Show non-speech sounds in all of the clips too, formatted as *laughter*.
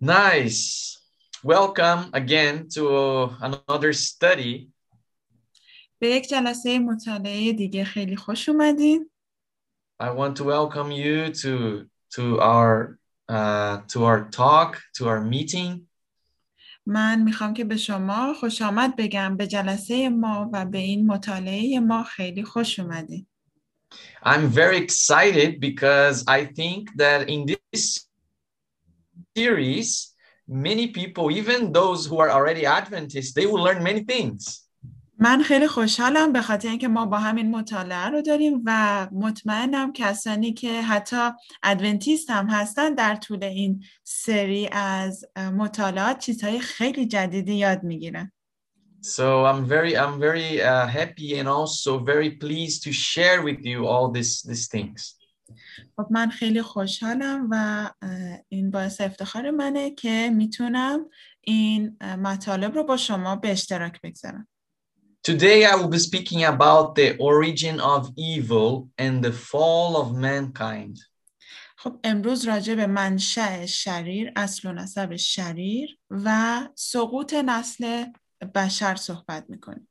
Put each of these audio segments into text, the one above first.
Nice. Welcome again to another study. به یک جلسه مطالعه دیگه خیلی خوش اومدین. I want to welcome you to to our uh, to our talk, to our meeting. من میخوام که به شما خوش آمد بگم به جلسه ما و به این مطالعه ما خیلی خوش اومدین. I'm very excited because I think that in this series, many people, even those who are already Adventists, they will learn many things. من خیلی خوشحالم به خاطر اینکه ما با همین مطالعه رو داریم و مطمئنم کسانی که حتی ادونتیست هم هستن در طول این سری از مطالعات چیزهای خیلی جدیدی یاد میگیرن. So I'm very, I'm very uh, happy and also very pleased to share with you all these these things. خب من خیلی خوشحالم و این باعث افتخار منه که می‌تونم این مطالب رو با شما به اشتراک بگذارم. Today I will be speaking about the origin of evil and the fall of mankind. خب امروز راجع به منشأ شریر، اصل و نسب شریر و سقوط نسل بشر صحبت می‌کنیم.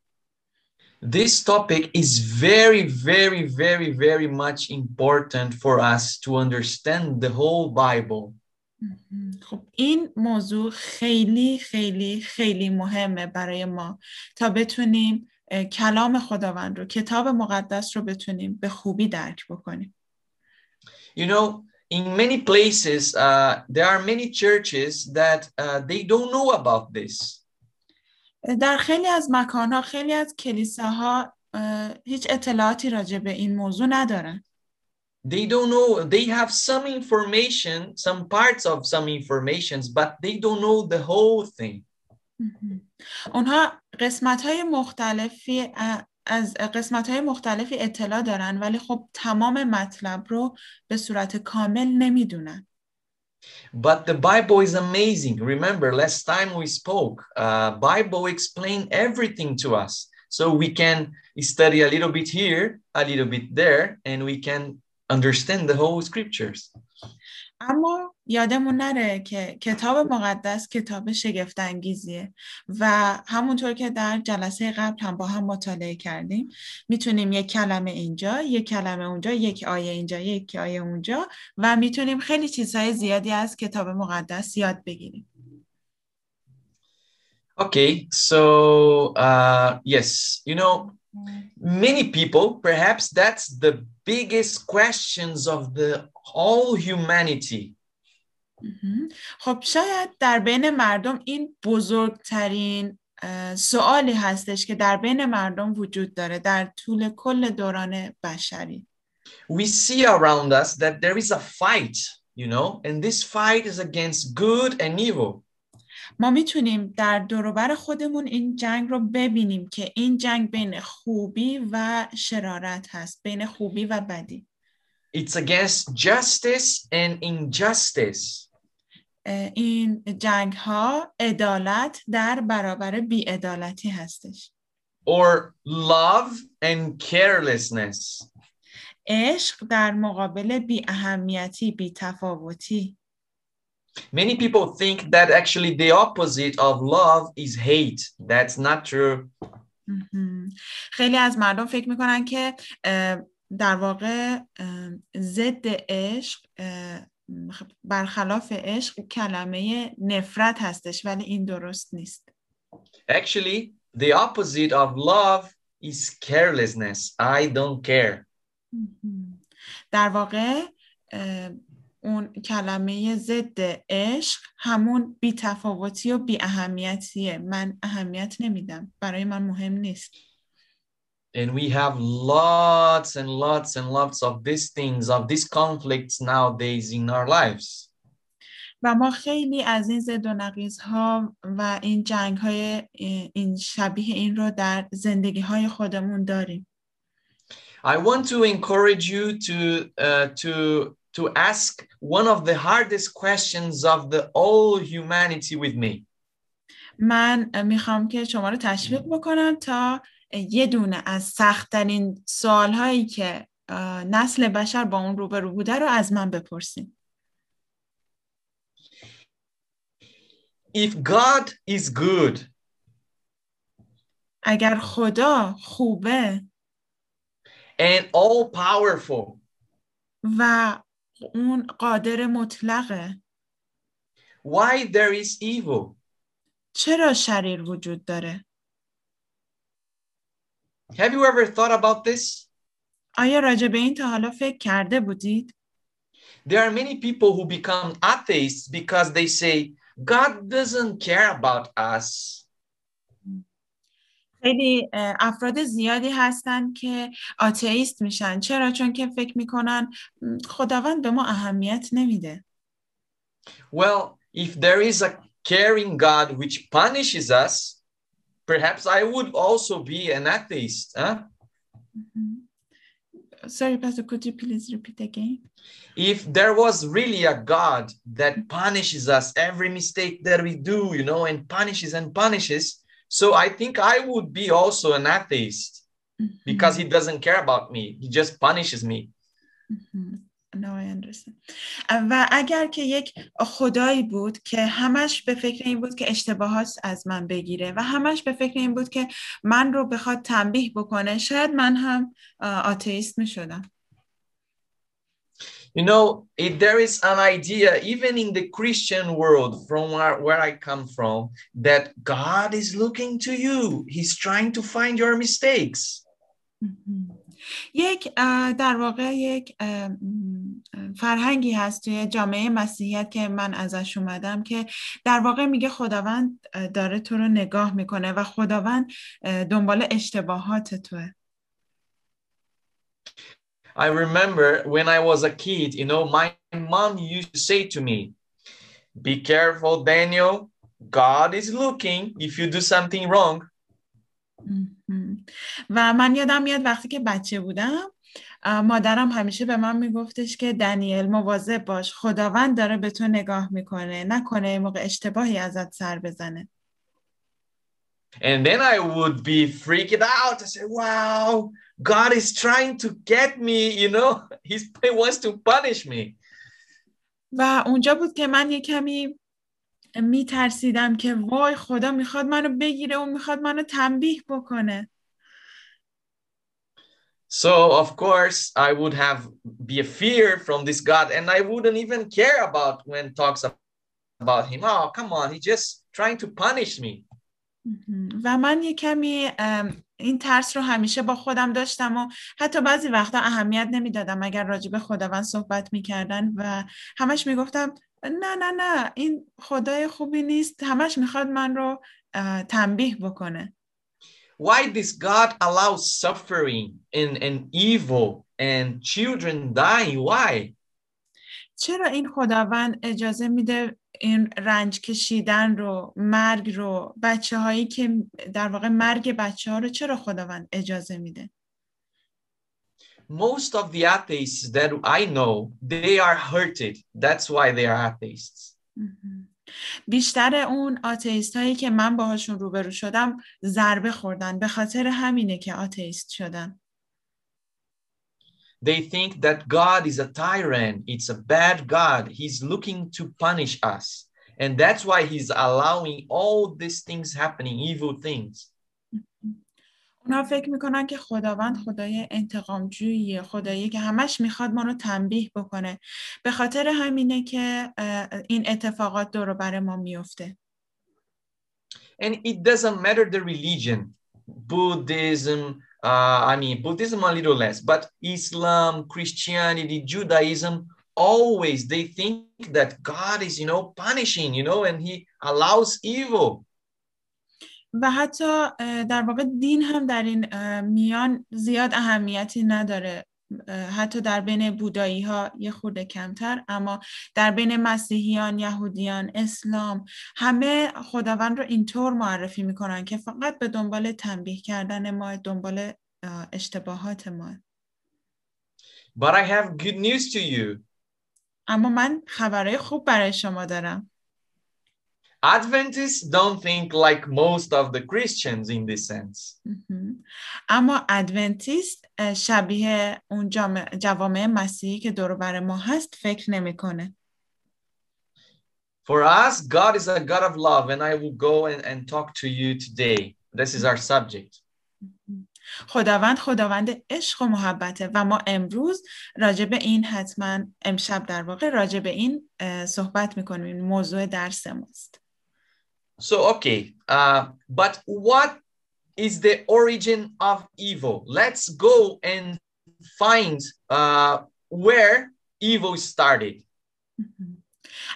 This topic is very, very, very, very much important for us to understand the whole Bible. خب این موضوع خیلی خیلی خیلی meheme برای ما تا بتونیم کلام خداوند رو کتاب مقدس رو بتونیم به خوبی درک بکنیم. You know, in many places, uh, there are many churches that uh, they don't know about this. در خیلی از مکانها خیلی از کلیساها هیچ اطلاعاتی راجع به این موضوع ندارن. They don't know, they have some information, some parts of some informations, but they don't know the whole thing. اونها قسمت های مختلفی از قسمت های مختلفی اطلاع دارن ولی خب تمام مطلب رو به صورت کامل نمی‌دونن. But the Bible is amazing. Remember, last time we spoke, uh, Bible explained everything to us. So we can study a little bit here, a little bit there, and we can understand the whole scriptures. اما یادمون نره که کتاب مقدس کتاب شگفت انگیزیه و همونطور که در جلسه قبل هم با هم مطالعه کردیم می‌تونیم یک کلمه اینجا یک کلمه اونجا یک آیه اینجا یک آیه اونجا و می‌تونیم خیلی چیزهای زیادی از کتاب مقدس یاد بگیریم. Okay, so uh, yes, you know, many people, perhaps that's the biggest questions of the whole humanity. خب شاید در بین مردم این بزرگترین سوالی هستش که در بین مردم وجود داره در طول کل دوران بشری. We see around us that there is a fight, you know, and this fight is against good and evil. ما می‌تونیم در دوروبر خودمون این جنگ رو ببینیم که این جنگ بین خوبی و شرارت هست بین خوبی و بدی It's against justice and injustice. این جنگ ها عدالت در برابر بیعدالتی هستش Or love and carelessness. عشق در مقابل بی اهمیتی بی تفاوتی Many people think that actually the opposite of love is hate. That's not true. خیلی از مردم فکر میکنن که در واقع ضد عشق برخلاف عشق کلمه نفرت هستش ولی این درست نیست. Actually, the opposite of love is carelessness. I don't care. در واقع اون کلمه ضد عشق همون بی تفاوتی و بی اهمیتیه من اهمیت نمیدم برای من مهم نیست And we have lots and lots and lots of these things, of these conflicts nowadays in our lives. و ما خیلی از این زد و نقیز ها و این جنگ های این شبیه این رو در زندگی های خودمون داریم. I want to encourage you to uh, to to ask one of the hardest questions of the all humanity with me. من می‌خوام که شما رو تشویق بکنم تا یه دونه از سختترین سوال هایی که نسل بشر با اون روبرو بوده رو از من بپرسیم. if God is good اگر خدا خوبه and all powerful, و اون قادر مطلقه why there is evil? چرا شریر وجود داره Have you ever thought about this? آیا راجع به این تا حالا فکر کرده بودید There are many people who become atheists because they say, God doesn't care about us. خیلی اه، افراد زیادی هستن که آتئیست میشن چرا چون که فکر میکنن م، خداوند به ما اهمیت نمیده Well, if there is a caring God which punishes us, perhaps I would also be an atheist. Huh? Sorry, Pastor, could you please repeat again? If there was really a God that punishes us every mistake that we do, you know, and punishes and punishes, so I think I would be also an atheist because he doesn't care about me. He just punishes me. Mhm. Now I understand. و اگر که یک خدایی بود که همش به فکر این بود که اشتباهات از من بگیره و همش به فکر این بود که من رو بخواد تنبیه بکنه شاید من هم آه، آتئیست می شدم You know, if there is an idea, even in the Christian world, from where, where I come from, that God is looking to you. He's trying to find your mistakes. یک اه، در واقع یک اه، م، اه، فرهنگی هست توی جامعه مسیحیت که من ازش اومدم که در واقع میگه خداوند اه، داره تو رو نگاه میکنه و خداوند اه، دنبال اشتباهات توه I remember when I was a kid, you know, my mom used to say to me, Be careful, Daniel. God is looking if you do something wrong. مهم. و من یادم میاد وقتی که بچه بودم اه، مادرم همیشه به من میگفتش که دنیل مواظب باش خداوند داره به تو نگاه میکنه نکنه یه موقع اشتباهی ازت سر بزنه And then I would be freaked out. I say, Wow, God is trying to get me, you know, He's, *laughs* He wants to punish me. و اونجا بود که من یه کمی میترسیدم که وای خدا میخواد منو بگیره و میخواد منو تنبیه بکنه So of course I would have be a fear from this God, and I wouldn't even care about when talks about him. Oh, come on, he's just trying to punish me. و من یه کمی ام، این ترس رو همیشه با خودم داشتم و حتی بعضی وقتا اهمیت نمی‌دادم اگر راجع به خداوند صحبت می‌کردن و همش می‌گفتم نه نه نه این خدای خوبی نیست همش می‌خواد من رو تنبیه بکنه Why this God allows suffering and, and evil and children dying? Why? چرا این خداوند اجازه میده این رنج کشیدن رو مرگ رو بچه هایی که در واقع مرگ بچه ها رو چرا خداوند اجازه میده Most of the atheists that I know, they are hurted. That's why they are atheists. بیشتر اون آتئیست هایی که من باهاشون روبرو شدم ضربه خوردن به خاطر همینه که آتئیست شدن They think that God is a tyrant. It's a bad God. He's looking to punish us. And that's why he's allowing all these things happening, evil things. اونا فکر میکنن که خداوند خدای انتقامجوییه خدایی که همش میخواد ما رو تنبیه بکنه به خاطر همینه که اه، این اتفاقات دور و بر ما میفته And it doesn't matter the religion, Buddhism, uh, I mean, Buddhism a little less, but Islam, Christianity, Judaism, always they think that God is, you know, punishing, you know, and he allows evil. و حتی اه، در واقع دین هم در این اه، میان زیاد اهمیتی نداره اه، حتی در بین بودایی ها یه خورده کمتر اما در بین مسیحیان یهودیان اسلام همه خداوند رو اینطور معرفی می‌کنن که فقط به دنبال تنبیه کردن ما دنبال اه، اشتباهات ما But I have good news to you. اما من خبرهای خوب برای شما دارم Adventists don't think like most of the Christians in this sense. مهم. اما ادونتیست اه، شبیه اون جامعه- جوامع مسیحی که دور و بر ما هست فکر نمی‌کنه For us, God is a God of love, and I will go and, and talk to you today. This is our subject. خداوند خداوند عشق و محبته و ما امروز راجع به این حتما امشب در واقع راجع به این اه، صحبت می‌کنیم این موضوع درس ماست So, okay, uh, but what is the origin of evil? Let's go and find uh, where evil started.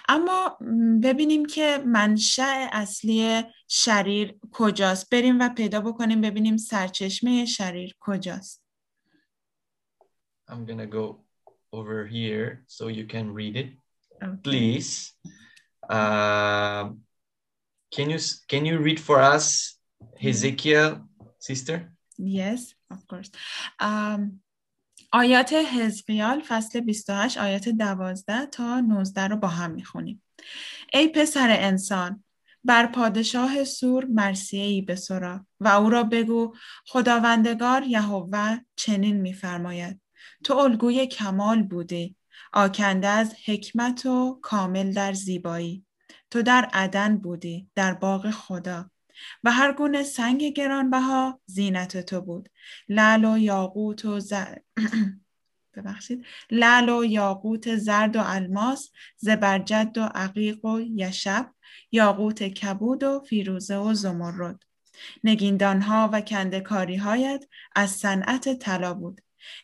اما م، ببینیم که منشأ اصلی شریر کجاست بریم و پیدا بکنیم ببینیم سرچشمه شریر کجاست I'm gonna go over here so you can read it, اوکی. please. Um, can you can you read for us Hezekiel, sister? Yes, of course. Um, آیات حزقیال فصل 28 آیات 12 تا 19 رو با هم می‌خونیم. ای پسر انسان بر پادشاه سور مرسیه ای بسرا و او را بگو خداوندگار یهوه چنین میفرماید تو الگوی کمال بودی آکنده از حکمت و کامل در زیبایی تو در عدن بودی در باغ خدا. و هر گونه سنگ گرانبها زینت تو بود. لعل و یاقوت و ز... *clears throat* ببخشید. لعل و یاقوت زرد و الماس زبرجد و عقیق و یشب یاقوت کبود و فیروزه و زمرد. نگیندانها و کندکاری هایت از صنعت طلا بود.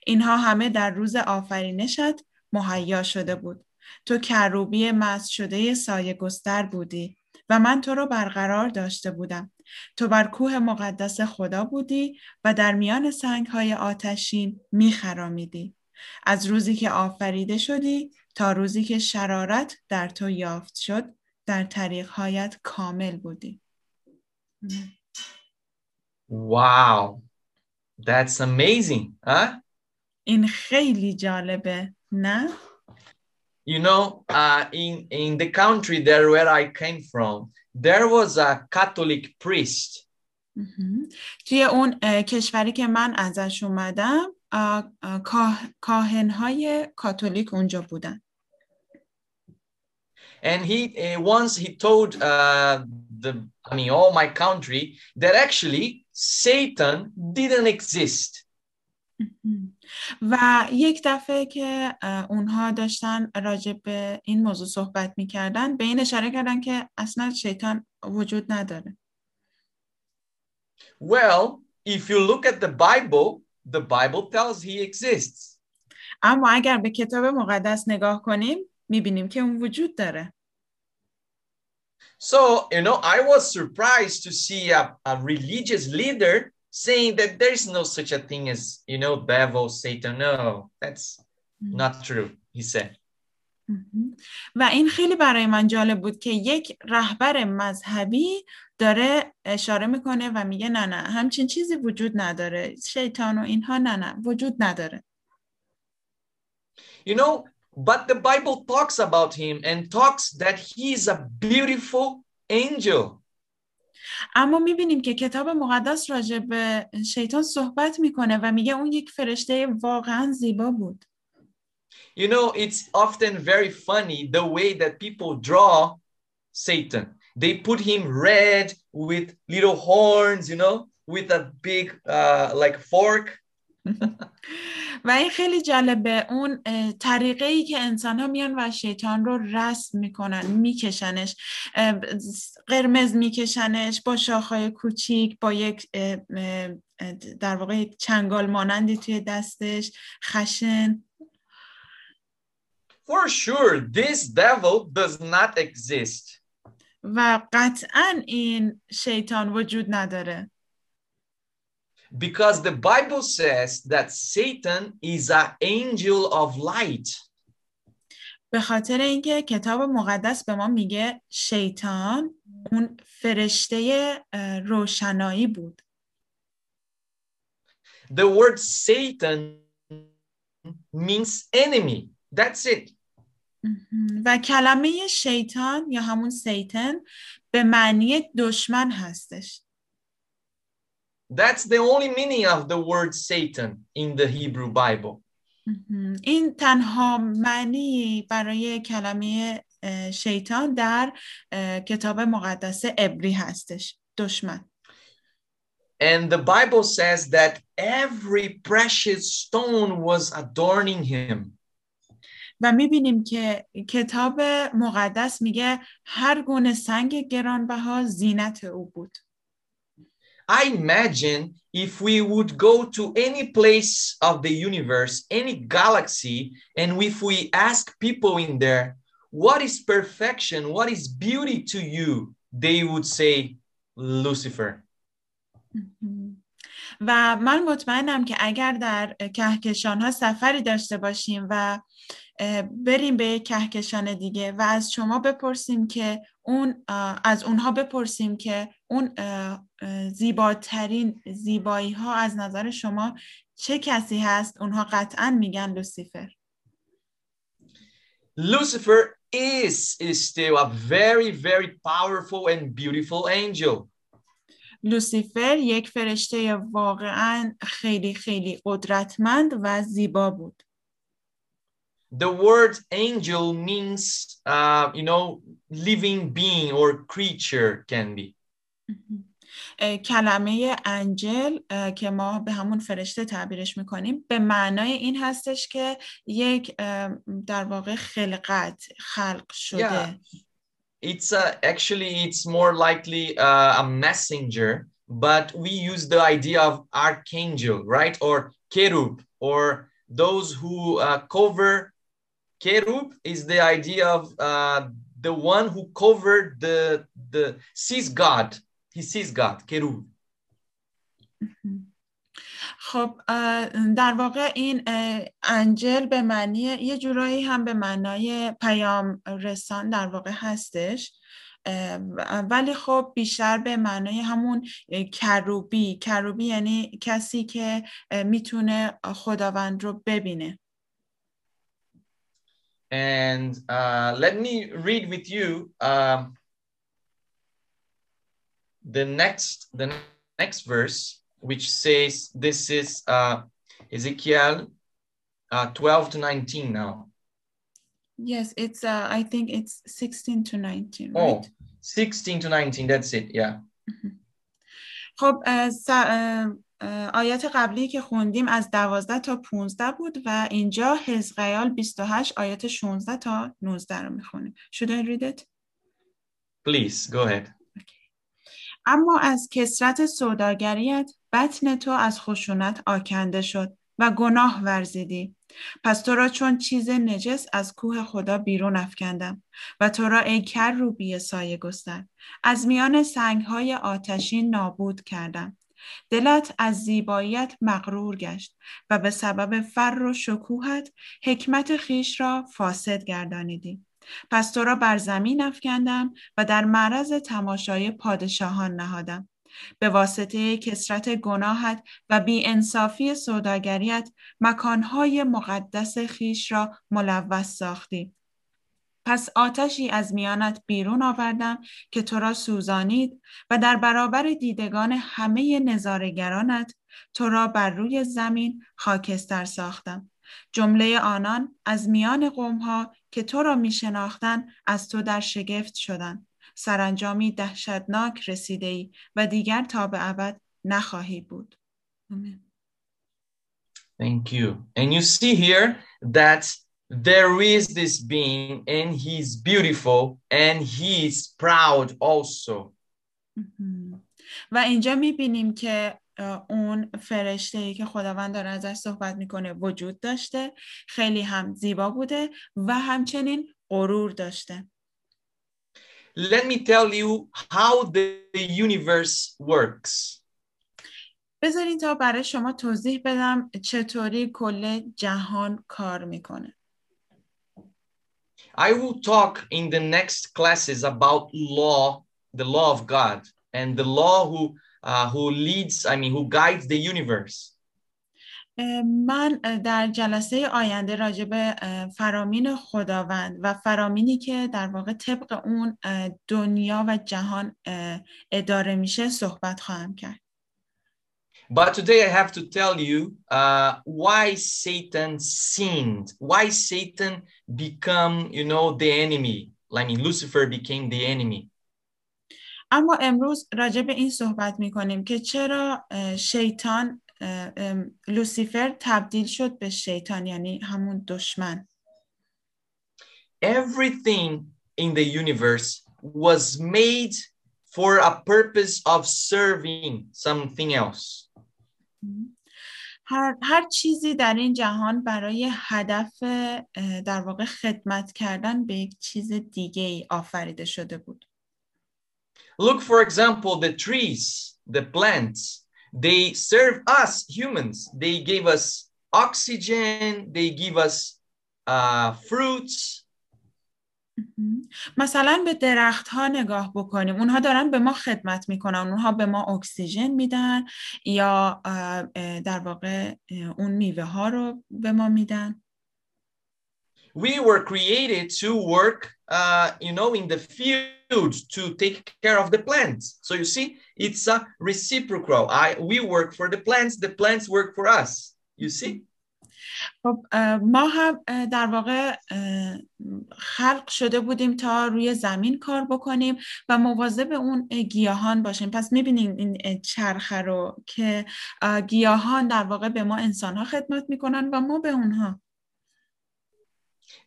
اینها همه در روز آفرینشت مهیا شده بود. تو کروبی مست شده سایه گستر بودی و من تو را برقرار داشته بودم تو بر کوه مقدس خدا بودی و در میان سنگ های آتشین میخرامیدی از روزی که آفریده شدی تا روزی که شرارت در تو یافت شد در طریقهایت کامل بودی Wow, that's amazing, huh? این خیلی جالبه نه؟ You know, uh, in in the country there where I came from, there was a Catholic priest, مهم. توی اون اه، کشوری که من ازش اومدم اه، اه، کاه- کاهنهای کاتولیک اونجا بودن and he uh, once he told uh, the I mean all my country that actually Satan didn't exist. مهم. و یک دفعه که اونها داشتن راجع به این موضوع صحبت می‌کردن به این اشاره کردن که اصلا شیطان وجود نداره Well, if you look at the Bible, the Bible tells he exists. اما اگر به کتاب مقدس نگاه کنیم می‌بینیم که اون وجود داره So, you know, I was surprised to see a, a religious leader saying that there's no such a thing as, you know, devil, Satan. No, that's not true, he said. مهم. و این خیلی برای من جالب بود که یک رهبر مذهبی داره اشاره میکنه و میگه نه نه همچین چیزی وجود نداره شیطان و اینها نه نه وجود نداره You know, but the Bible talks about him and talks that he is a beautiful angel. اما می‌بینیم که کتاب مقدس راجع به شیطان صحبت می‌کنه و میگه اون یک فرشته واقعا زیبا بود You know, it's often very funny the way that people draw Satan. They put him red with little horns, you know, with a big, uh, like fork. *laughs* و این خیلی جالبه. اون طریقه ای که انسان ها میان و شیطان رو رسم می‌کنن میکشنش. قرمز میکشنش با شاخهای کوچیک با یک در واقع چنگال مانندی توی دستش. خشن. For sure, this devil does not exist. و قطعا این شیطان وجود نداره. Because the Bible says that Satan is an angel of light. به خاطر اینکه کتاب مقدس به ما میگه شیطان اون فرشته روشنایی بود The word Satan means enemy. That's it. و کلمه شیطان یا همون سیتن به معنی دشمن هستش That's the only meaning of the word Satan in the Hebrew Bible. مهم. این تنها معنی برای کلمه شیطان در کتاب مقدس عبری هستش دشمن And the Bible says that every precious stone was adorning him. و میبینیم که کتاب مقدس میگه هر گونه سنگ گرانبها زینت او بود. I imagine if we would go to any place of the universe, any galaxy, and if we ask people in there, what is perfection? What is beauty to you? They would say Lucifer. و من مطمئنم که اگر در کهکشان ها سفری داشته باشیم و بریم به کهکشان دیگه و از شما بپرسیم که اون از اونها بپرسیم که اون زیباترین زیبایی ها از نظر شما چه کسی هست اونها قطعا میگن لوسیفر Lucifer is, is still a very, very powerful and beautiful angel. لوسیفر یک فرشته واقعا خیلی خیلی قدرتمند و زیبا بود. The word angel means, uh, you know, living being or creature can be. کلمه انجل که ما به همون فرشته تعبیرش می‌کنیم به معنای این هستش که یک در واقع خلقت خلق شده Yeah. It's a, actually it's more likely uh, a messenger, but we use the idea of archangel, right? Or cherub, or those who uh, cover. Cherub is the idea of uh, the one who covered the the sees God. He sees God. Cherub. خب در واقع این انجل به معنی یه جورایی هم به معنای پیام رسان در واقع هستش ولی خب بیشتر به معنای همون کروبی کروبی یعنی کسی که می‌تونه خداوند رو ببینه And uh, let me read with you um, the next the next verse, which says this is uh, Ezekiel uh, 12 to 19 now. Yes, it's uh, I think it's 16 to 19, Oh, right? 16 to 19, that's it, yeah. خب آیات قبلی که خوندیم از 12 تا 15 بود و اینجا حزقیال 28 آیات 16 تا 19 رو میخونیم. Should I read it? Please, go ahead. اما از کسرت سوداگریت بطن تو از خشونت آکنده شد و گناه ورزیدی. پس تو را چون چیز نجس از کوه خدا بیرون افکندم و تو را ای کر رو بی سایه گستر از میان سنگ های آتشین نابود کردم. دلت از زیباییت مغرور گشت و به سبب فر و شکوهت حکمت خیش را فاسد گردانیدی. پس تو را بر زمین افکندم و در معرض تماشای پادشاهان نهادم. به واسطه کسرت گناهت و بی انصافی سوداگریت مکانهای مقدس خیش را ملوث ساختی. پس آتشی از میانت بیرون آوردم که تو را سوزانید و در برابر دیدگان همه نظارگرانت تو را بر روی زمین خاکستر ساختم. جمله آنان از میان قومها که تو را می شناختن از تو در شگفت شدند سرانجامی دهشتناک رسیده ای و دیگر تا به ابد نخواهی بود. Thank you. And you see here that there is this being and he's beautiful and he's proud also. و اینجا می‌بینیم که اون فرشته ای که خداوند داره ازش صحبت می‌کنه وجود داشته خیلی هم زیبا بوده و همچنین غرور داشته Let me tell you how the universe works. بذارین تا برای شما توضیح بدم چطوری کل جهان کار می‌کنه I will talk in the next classes about law, the law of God, and the law who who leads, I mean, who guides the universe. من در جلسه آینده راجع به فرامین خداوند و فرامینی که در واقع طبق اون دنیا و جهان اداره میشه صحبت خواهم کرد. But today I have to tell you uh, why Satan sinned, why Satan become, you know, the enemy I mean, Lucifer became the enemy. اما امروز راجع به این صحبت می کنیم که چرا شیطان لوسیفر تبدیل شد به شیطان یعنی همون دشمن Everything in the universe was made for a purpose of serving something else. هر, هر چیزی در این جهان برای هدف در واقع خدمت کردن به یک چیز دیگه ای آفریده شده بود Look, for example, the trees, the plants, they serve us humans. They gave us oxygen, they give us uh, fruits. مهم. مثلا به درخت ها نگاه بکنیم اونها دارن به ما خدمت میکنن اونها به ما اکسیژن میدن یا اه، اه، در واقع اه، اون میوه ها رو به ما میدن We were created to work, uh, you know, in the field To take care of the plants. So you see, it's a reciprocal. I we work for the plants, the plants work for us. You see? خب ما هم در واقع خلق شده بودیم تا روی زمین کار بکنیم و مواظب اون اه، گیاهان باشیم پس می‌بینیم این چرخه رو که اه، گیاهان در واقع به ما انسان ها خدمت می‌کنن و ما به اونها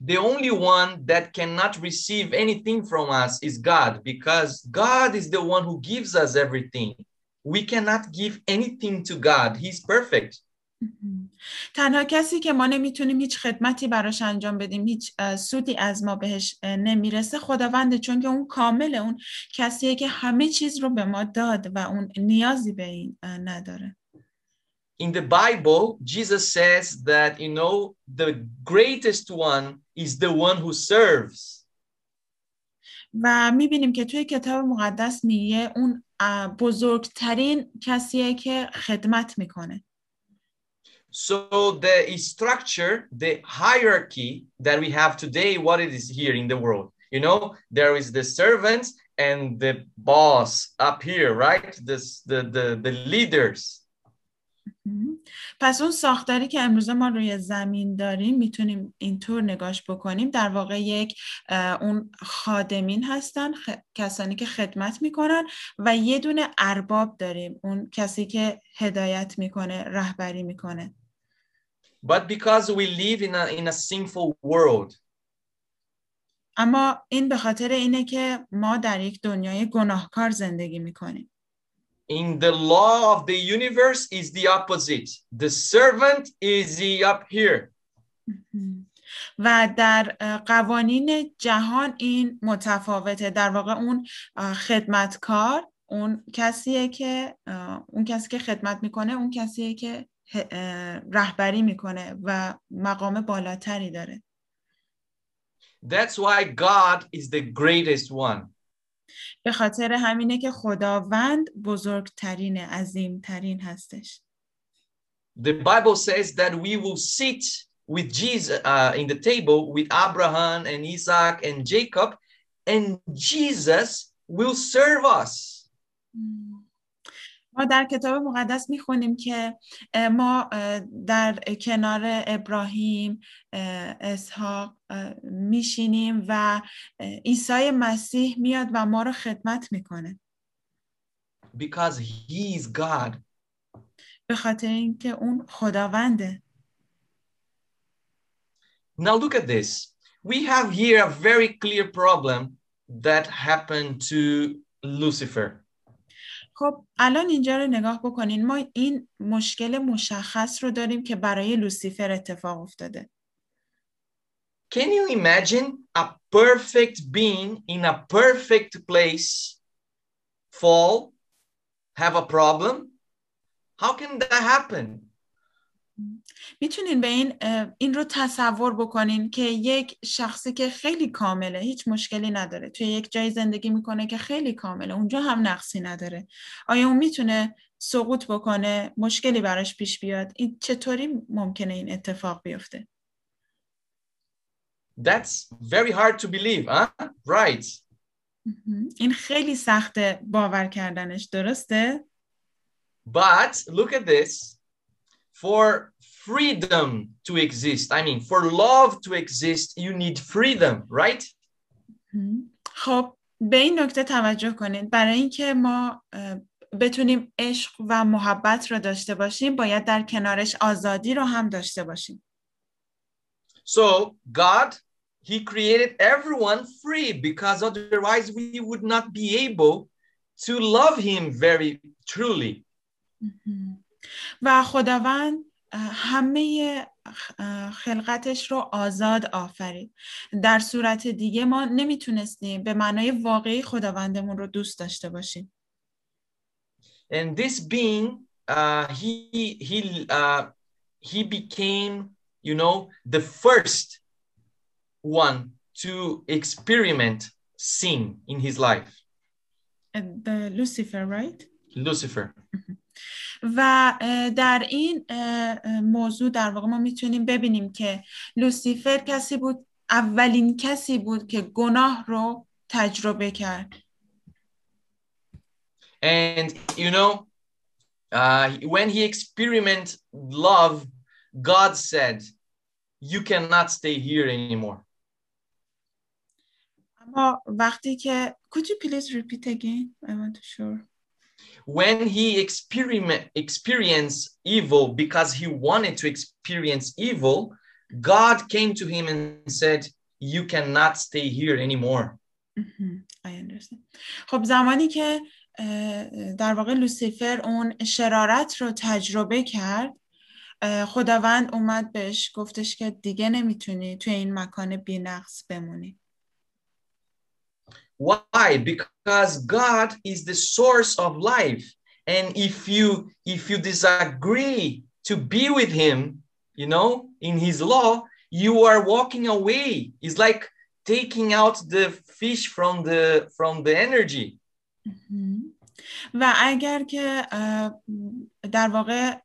The only one that cannot receive anything from us is God, because God is the one who gives us everything. We cannot give anything to God. He's perfect. تنها کسی که ما نمی‌تونیم هیچ خدمتی براش انجام بدیم هیچ اه، سودی از ما بهش اه، نمی‌رسه خداونده چون که اون کامل اون کسیه که همه چیز رو به ما داد و اون نیازی به این اه، نداره In the Bible, Jesus says that, you know, the greatest one is the one who serves. و میبینیم که توی کتاب مقدس میگه اون اه، بزرگترین کسیه که خدمت میکنه So the structure, the hierarchy that we have today, what it is here in the world, you know, there is the servants and the boss up here, right? This the the the leaders. پس اون ساختاری که امروز ما روی زمین داریم می‌تونیم اینطور نگاش بکنیم. در واقع یک اون خادمین هستن خ- کسانی که خدمت می‌کنن و یه دونه ارباب داریم. اون کسی که هدایت می‌کنه رهبری می‌کنه. But because we live in a in a sinful world, اما این به خاطر اینه که ما در یک دنیای گناهکار زندگی می‌کنیم. In the law of the universe is the opposite. The servant is the up here. و در قوانین جهان این متفاوته در واقع اون خدمتکار اون کسیه که اون کسی که خدمت می‌کنه اون کسیه که رهبری می‌کنه و مقام بالاتری داره That's why God is the greatest one. به خاطر همینه که خداوند بزرگترین عظیمترین هستش The Bible says that we will sit with Jesus uh, in the table with Abraham and Isaac and Jacob, and Jesus will serve us. ما در کتاب مقدس می‌خونیم که ما در کنار ابراهیم اه، اسحاق میشینیم و عیسی مسیح میاد و ما رو خدمت می‌کنه Because he is God. به خاطر اینکه اون خداونده Now look at this. We have here a very clear problem that happened to Lucifer. خب الان اینجا رو نگاه بکنین ما این مشکل مشخص رو داریم که برای لوسیفر اتفاق افتاده Can you imagine a perfect being in a perfect place fall, have a problem? How can that happen? می‌تونین به این این رو تصور بکنین که یک شخصی که خیلی کامله هیچ مشکلی نداره توی یک جای زندگی می‌کنه که خیلی کامله اونجا هم نقصی نداره آیا اون می‌تونه سقوط بکنه مشکلی براش پیش بیاد این چطوری ممکنه این اتفاق بیفته That's very hard to believe, huh? Right. این خیلی سخته باور کردنش درسته But look at this. For freedom to exist, I mean, for love to exist, you need freedom, right? خب به این نکته توجه کنید برای اینکه ما بتونیم عشق و محبت رو داشته باشیم باید در کنارش آزادی رو هم داشته باشیم So God he created everyone free because otherwise we would not be able to love him very truly. و خداوند همه خلقتش رو آزاد آفرید در صورت دیگه ما نمی‌تونستیم به معنای واقعی خداوندمون رو دوست داشته باشیم And this being uh, he he uh, he became you know the first one to experiment sin in his life. The Lucifer, right? Lucifer. و در این موضوع در واقع ما می‌تونیم ببینیم که لوسیفر کسی بود اولین کسی بود که گناه رو تجربه کرد And you know, uh, when he experienced love, God said, "You cannot stay here anymore." اما وقتی که could you please repeat again? I want to sure. when he experiment experienced evil because he wanted to experience evil god came to him and said you cannot stay here anymore I understand. خب زمانی که در واقع لوسیفر اون شرارت رو تجربه کرد خداوند اومد بهش گفتش که دیگه نمیتونی توی این مکان بینقص بمونی why because god is the source of life and if you if you disagree to be with him you know in his law you are walking away it's like taking out the fish from the from the energy و اگر که در واقع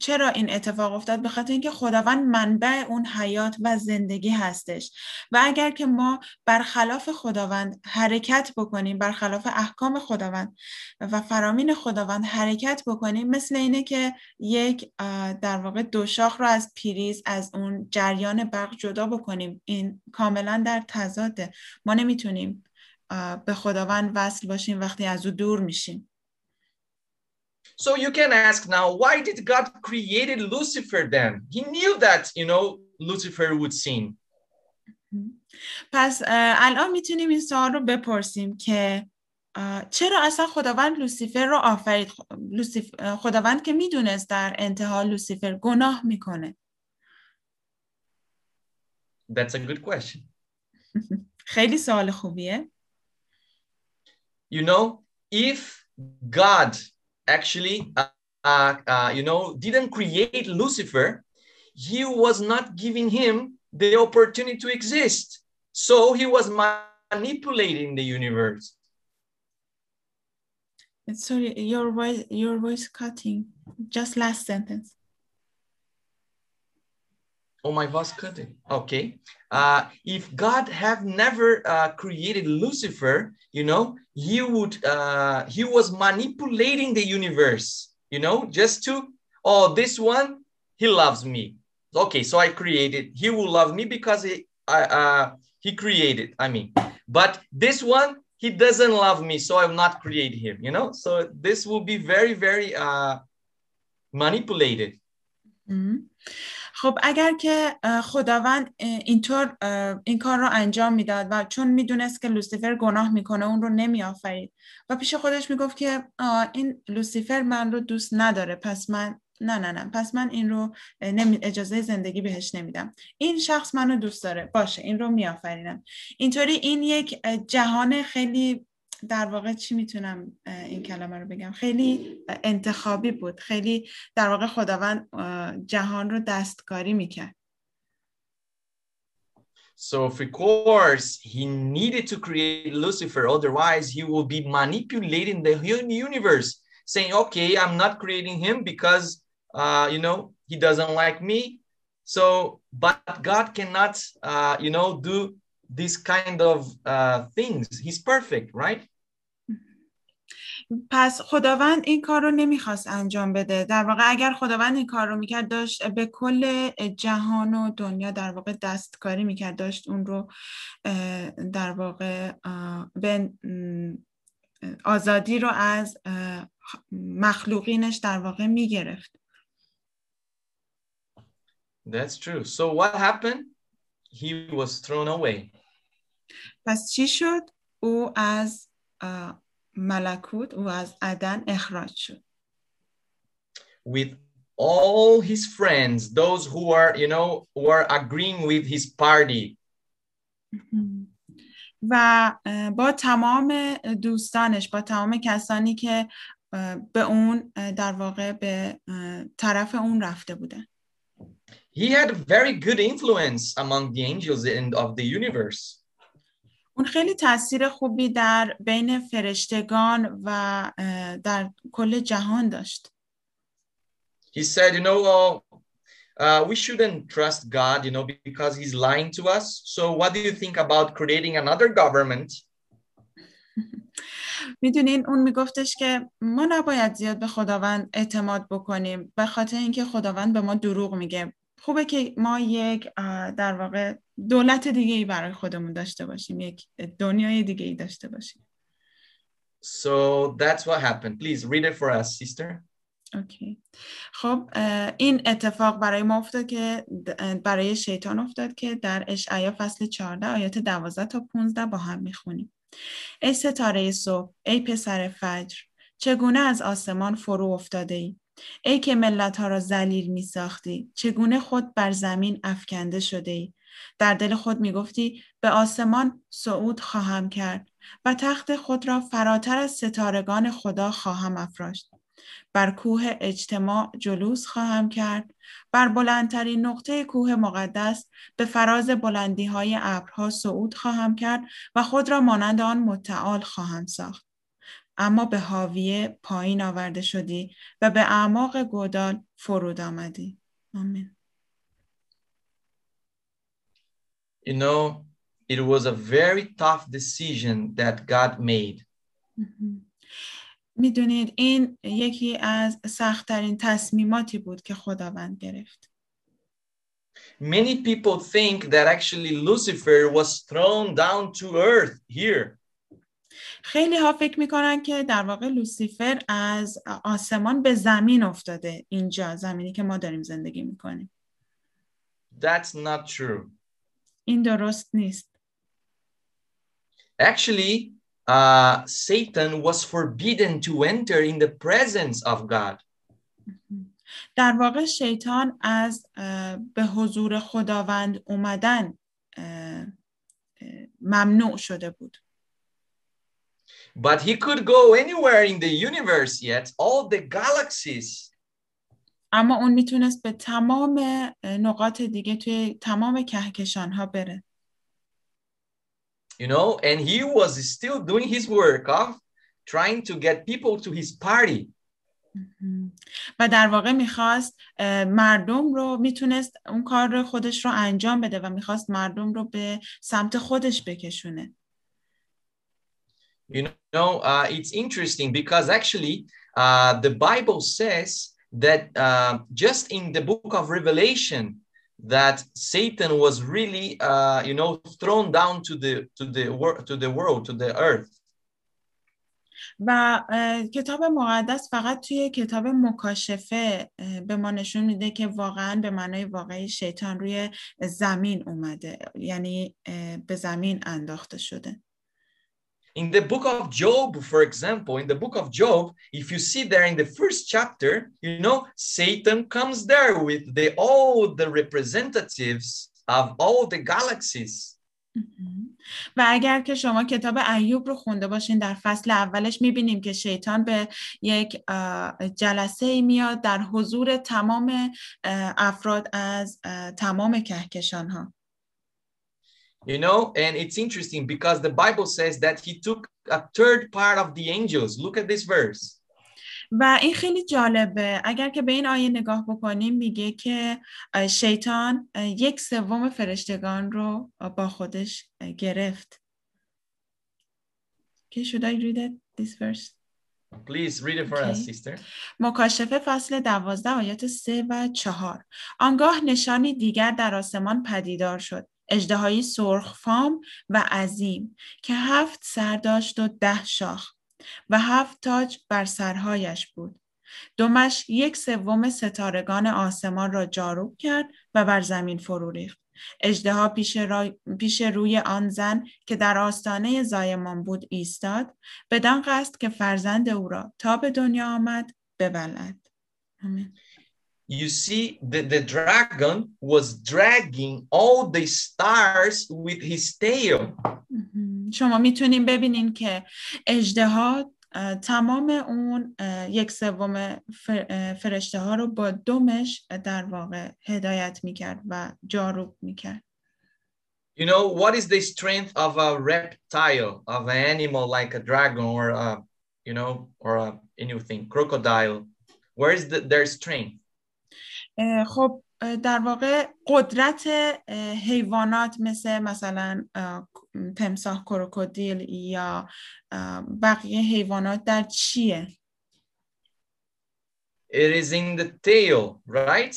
چرا این اتفاق افتاد؟ به خاطر اینکه خداوند منبع اون حیات و زندگی هستش. و اگر که ما برخلاف خداوند حرکت بکنیم برخلاف احکام خداوند و فرامین خداوند حرکت بکنیم مثل اینه که یک در واقع دوشاخ رو از پیریز از اون جریان برق جدا بکنیم. این کاملا در تضاده. ما نمی‌تونیم به خداوند وصل باشیم وقتی از او دور میشیم. So you can ask now, why did God created Lucifer then? He knew that, you know, Lucifer would sin. پس الان می‌تونیم این سوال رو بپرسیم که چرا اصلا خداوند لوسیفر رو آفرید خداوند که می‌دونست در انتها لوسیفر گناه می‌کنه That's a good question. *laughs* خیلی سوال خوبیه You know, if God actually, uh, uh, uh, you know, didn't create Lucifer, he was not giving him the opportunity to exist. So he was manipulating the universe. Sorry, your voice, your voice cutting. Just last sentence. Oh, my voice cutting. Okay. Uh, if God have never uh, created Lucifer, you know, he would, uh, he was manipulating the universe, you know, just to, oh, this one, he loves me. Okay, so I created, he will love me because he, uh, he created, I mean, but this one, he doesn't love me, so I'm not create him, you know? So this will be very, very uh, manipulated. Mm-hmm. خب اگر که خداوند اینطور این کار رو انجام می‌داد و چون می‌دونست که لوسیفر گناه می‌کنه اون رو نمی آفرید و پیش خودش می‌گفت که این لوسیفر من رو دوست نداره پس من نه نه نه پس من این رو نمی... اجازه زندگی بهش نمیدم. این شخص منو دوست داره باشه این رو میآفرینم. اینطوری این یک جهان خیلی در واقع چی میتونم این کلمه رو بگم خیلی انتخابی بود خیلی در واقع خداوند جهان رو دستکاری میکرد So of course he needed to create Lucifer, otherwise he will be manipulating the universe, saying, "Okay, I'm not creating him because uh, you know he doesn't like me." So, but God cannot, uh, you know, do this kind of uh, things. He's perfect, right? پس خداوند این کار رو نمی‌خواست انجام بده در واقع اگر خداوند این کار رو می‌کرد داشت به کل جهان و دنیا در واقع دستکاری می‌کرد داشت اون رو در واقع به آزادی رو از مخلوقینش در واقع می‌گرفت That's true. So what happened? He was thrown away. پس چی شد؟ او از ملکوت او از عدن اخراج شد. With all his friends, those who are, you know, who are agreeing with his party. و با تمام دوستانش با تمام کسانی که به اون در واقع به طرف اون رفته بودن He had very good influence among the angels of the universe. اون خیلی تاثیر خوبی در بین فرشتگان و در کل جهان داشت. He said, you know, uh, uh, we shouldn't trust God, you know, because he's lying to us. So what do you think about creating another government? *laughs* می‌دونین اون میگفتش که ما نباید زیاد به خداوند اعتماد بکنیم به خاطر اینکه خداوند به ما دروغ میگه خوبه که ما یک در واقع دولت دیگه ای برای خودمون داشته باشیم یک دنیای دیگه ای داشته باشیم. So that's what happened. Please read it for us, sister. اوکی خب این اتفاق برای ما افتاد که برای شیطان افتاد که در اشعیا فصل 14 آیات 12 تا 15 با هم می‌خونیم. ای ستاره صبح ای پسر فجر چگونه از آسمان فرو افتاده ای ای که ملت ها را زلیل می ساختی چگونه خود بر زمین افکنده شده ای در دل خود می گفتی به آسمان صعود خواهم کرد و تخت خود را فراتر از ستارگان خدا خواهم افراشت. بر کوه اجتماع جلوس خواهم کرد. بر بلندترین نقطه کوه مقدس به فراز بلندی های ابرها صعود خواهم کرد و خود را مانند آن متعال خواهم ساخت. اما به حاویه پایین آورده شدی و به اعماق گودال فرود آمدی. آمین. You know, it was a very tough decision that God made. می‌دونید این یکی از سختترین تصمیماتی بود که خداوند گرفت. Many people think that actually Lucifer was thrown down to earth here. خیلی ها فکر می‌کنن که در واقع لوسیفر از آسمان به زمین افتاده اینجا زمینی که ما داریم زندگی می‌کنیم. That's not true. این درست نیست. Actually, uh, Satan was forbidden to enter in the presence of God. در واقع شیطان از به حضور خداوند اومدن ممنوع شده بود. But he could go anywhere in the universe yet, all the galaxies. اما اون می‌تونست به تمام نقاط دیگه توی تمام کهکشان ها بره. you know, and he was still doing his work of trying to get people to his party. و در واقع می‌خواست مردم رو می‌تونست اون کار رو خودش رو انجام بده و می‌خواست مردم رو به سمت خودش بکشونه. You know, uh, it's interesting because actually uh, the Bible says that uh, just in the book of Revelation, that Satan was really, uh, you know, thrown down to the to the world to the world to the earth. و کتاب مقدس فقط توی کتاب مکاشفه به ما نشون میده که واقعا به معنای واقعی شیطان روی زمین اومده یعنی به زمین انداخته شده In the book of Job, for example, in the book of Job, if you see there in the first chapter, you know, Satan comes there with the all the representatives of all the galaxies. و اگر که شما کتاب ایوب رو خونده باشین در فصل اولش میبینیم که شیطان به یک جلسه ای میاد در حضور تمام افراد از تمام کهکشان ها. You know, and it's interesting because the Bible says that he took a third part of the angels. Look at this verse. و این خیلی جالبه اگر که به این آیه نگاه بکنیم میگه که شیطان یک سوم فرشتگان رو با خودش گرفت. Okay, should I read it, this verse? Please read it for us, Okay. sister. مکاشفه فصل دوازده آیات سه و چهار آنگاه نشانی دیگر در آسمان پدیدار شد اژدهایی سرخ فام و عظیم که هفت سر داشت و ده شاخ و هفت تاج بر سرهایش بود. دمش یک سوم ستارگان آسمان را جاروب کرد و بر زمین فرو ریخت. اژدها پیش, را- پیش روی آن زن که در آستانه زایمان بود ایستاد بدان قصد که فرزند او را تا به دنیا آمد ببلد. آمین. You see, the, the dragon was dragging all the stars with his tail. مهم. شما میتونین ببینین که اژدها اه، تمام اون اه، یک سوم فر- اه، فرشته ها رو با دمش در واقع هدایت میکرد و جاروب میکرد You know, what is the strength of a reptile, of an animal like a dragon or, a, you know, or a, anything, crocodile? Where is the, their strength? خب در واقع قدرت حیوانات مثل مثلا اه، تمساح کروکودیل یا بقیه حیوانات در چیه؟ It is in the tail, right?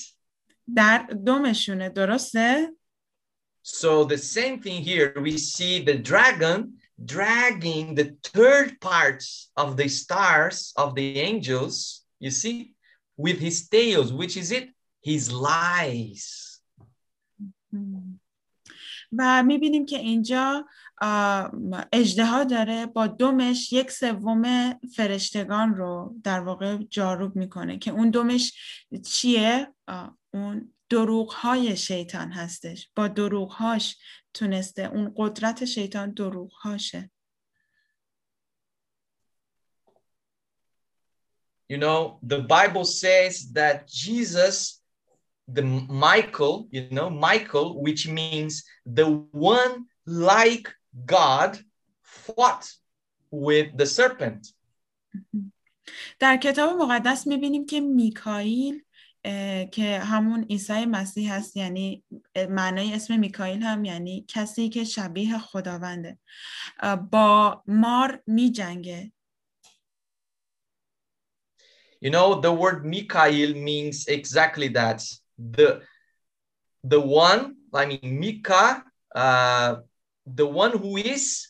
در دمشونه درسته؟ So the same thing here, we see the dragon dragging the third parts of the stars of the angels, you see, with his tails, which is it? His lies. و می‌بینیم که اینجا اجدها داره با دمش یک سوم فرشتگان رو در واقع جاروب می‌کنه که اون دمش چیه؟ اون دروغ های شیطان هستش با دروغ هاش تونسته اون قدرت شیطان دروغ هاشه You know, the Bible says that Jesus, the Michael, you know, Michael, which means the one like God, fought with the serpent. *laughs* در کتاب مقدس میبینیم که میکائیل اه، که همون عیسی مسیح هست یعنی اه، معنای اسم میکائیل هم یعنی کسی که شبیه خداونده اه، با مار میجنگه You know, the word Mikael means exactly that. The the one, I mean Mika, uh, the one who is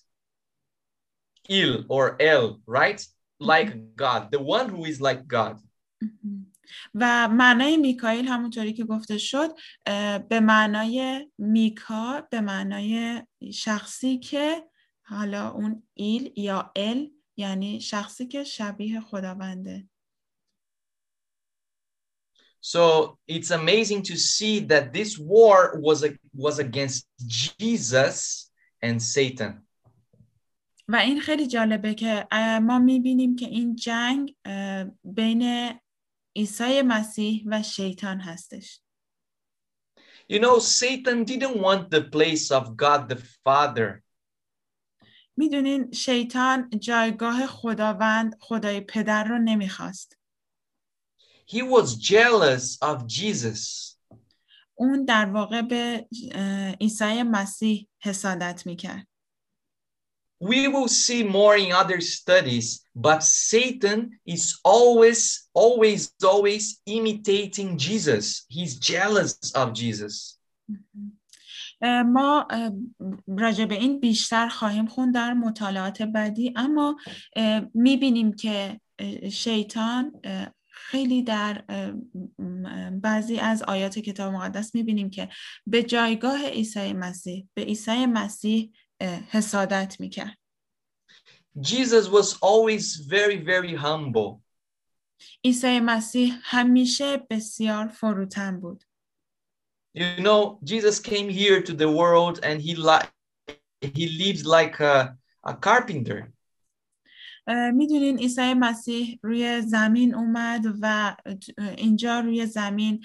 ill or el, right? Like God, the one who is like God. و معنای میکائیل همونطوری که گفته شد به معنای میکا به معنای شخصی که حالا اون ایل یا ال یعنی شخصی که شبیه خداونده So it's amazing to see that this war was a, was against Jesus and Satan. و این خیلی جالبه که اه، ما می‌بینیم که این جنگ اه، بین عیسی مسیح و شیطان هستش You know, Satan didn't want the place of God the Father. می‌دونین شیطان جایگاه خداوند خدای پدر رو نمی‌خواست He was jealous of Jesus. اون در واقع به اه، عیسی مسیح حسادت میکرد We will see more in other studies, but Satan is always, always, always imitating Jesus. He's jealous of Jesus. اه، ما اه، راجع به این بیشتر خواهیم خوند در مطالعات بعدی اما میبینیم که اه، شیطان اه، خیلی در بعضی از آیات کتاب مقدس می‌بینیم که به جایگاه عیسی مسیح به عیسی مسیح حسادت می‌کرد Jesus was always very, very humble. عیسی مسیح همیشه بسیار فروتن بود You know, Jesus came here to the world and he li- he lives like a, a carpenter. می‌دونین عیسی مسیح روی زمین اومد و اینجا روی زمین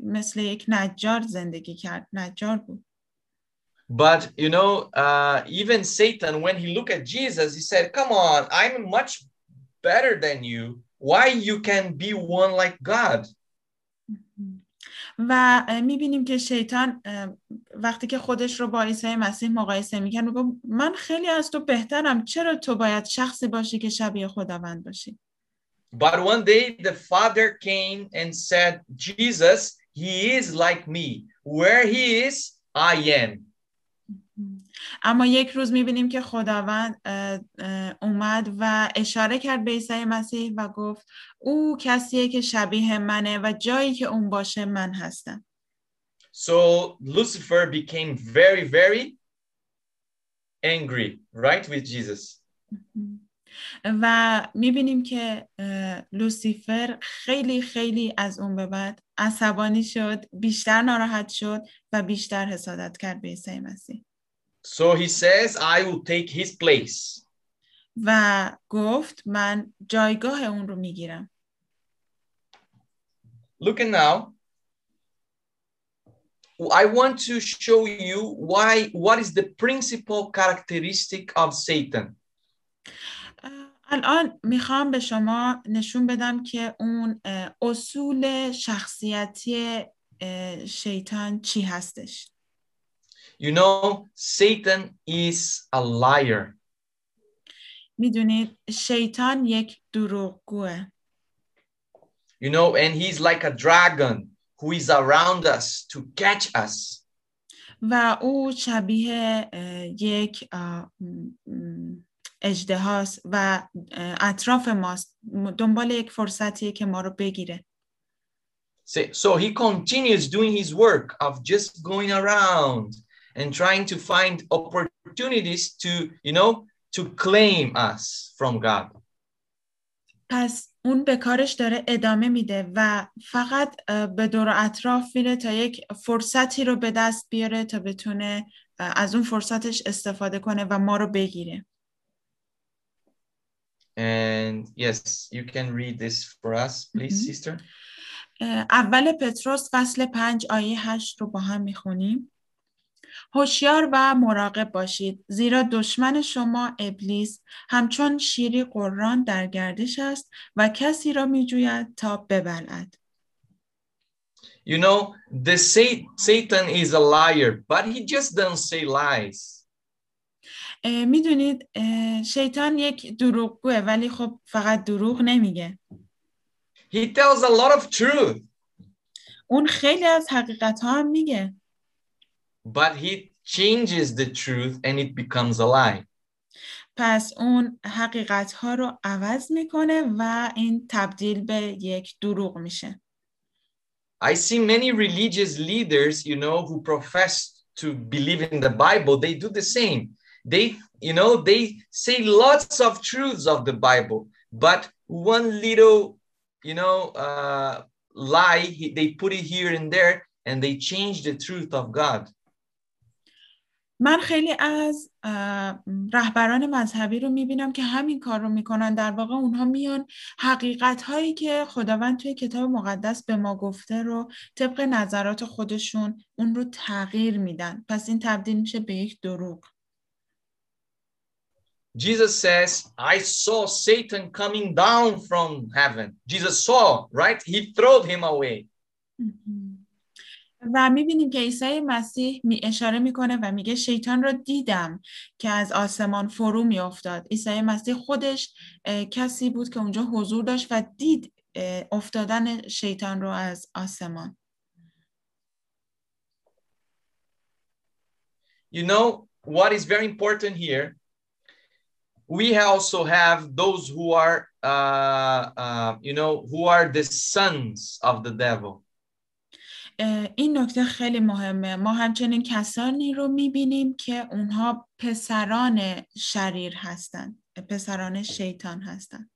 مثل یک نجار زندگی کرد نجار بود But you know, uh, even Satan, when he looked at Jesus, he said, "Come on, I'm much better than you. Why you can be one like God?" و می‌بینیم که شیطان وقتی که خودش رو با عیسی مسیح مقایسه می‌کرد میگه من خیلی از تو بهترم چرا تو باید شخصی باشی که شبیه خداوند باشی But one day the father came and said, Jesus, he is like me. Where he is, I am. اما یک روز می‌بینیم که خداوند اومد و اشاره کرد به عیسی مسیح و گفت او کسیه که شبیه منه و جایی که اون باشه من هستم So Lucifer became very, very angry, right, with Jesus. و می‌بینیم که لوسیفر خیلی خیلی از اون به بعد عصبانی شد بیشتر ناراحت شد و بیشتر حسادت کرد به عیسی مسیح So he says, I will take his place. و گفت من جایگاه اون رو می‌گیرم Look at now. I want to show you why what is the principal characteristic of Satan. الان می‌خوام به شما نشون بدم که اون اصول شخصیتی شیطان چی هستش You know, Satan is a liar. میدونید شیطان یک دروغگوه You know, and he's like a dragon who is around us to catch us. و او شبیه یک اجدهاست و اطراف ماست دنبال یک فرصتیه که ما رو بگیره So he continues doing his work of just going around and trying to find opportunities to, you know, to claim us from God. پس اون به کارش داره ادامه میده و فقط به دور اطراف میره تا یک فرصتی رو به دست بیاره تا بتونه از اون فرصتش استفاده کنه و ما رو بگیره. And yes, you can read this for us, please, sister. اول پتروس فصل پنج آیه هشت رو با هم می‌خونیم. هوشیار و مراقب باشید زیرا دشمن شما ابلیس همچون شیری قران در گردش است و کسی را میجوید تا ببلعد You know, the Satan is a liar, but he just doesn't say lies. می‌دونید شیطان یک دروغگوه ولی خب فقط دروغ نمیگه. He tells a lot of truth. اون خیلی از حقیقت ها هم میگه. but he changes the truth and it becomes a lie. پس اون حقیقت ها رو عوض میکنه و این تبدیل به یک دروغ میشه. I see many religious leaders, you know, who profess to believe in the Bible, they do the same. They, you know, they say lots of truths of the Bible, but one little, you know, uh, lie, they put it here and there and they change the truth of God. من خیلی از رهبران مذهبی رو می‌بینم که همین کار رو می‌کنن در واقع اونها میان حقیقت هایی که خداوند توی کتاب مقدس به ما گفته رو طبق نظرات خودشون اون رو تغییر میدن پس این تبدیل میشه به یک دروغ Jesus says, I saw Satan coming down from heaven. Jesus saw, right? He threw him away. و می‌بینیم که عیسی مسیح می اشاره می‌کنه و میگه شیطان رو دیدم که از آسمان فرو میافتاد. عیسی مسیح خودش کسی بود که اونجا حضور داشت و دید افتادن شیطان رو از آسمان. You know what is very important here? We also have those who are uh, uh, you know who are the sons of the devil. این نکته خیلی مهمه ما همچنین کسانی رو می‌بینیم که اونها پسران شریر هستند پسران شیطان هستند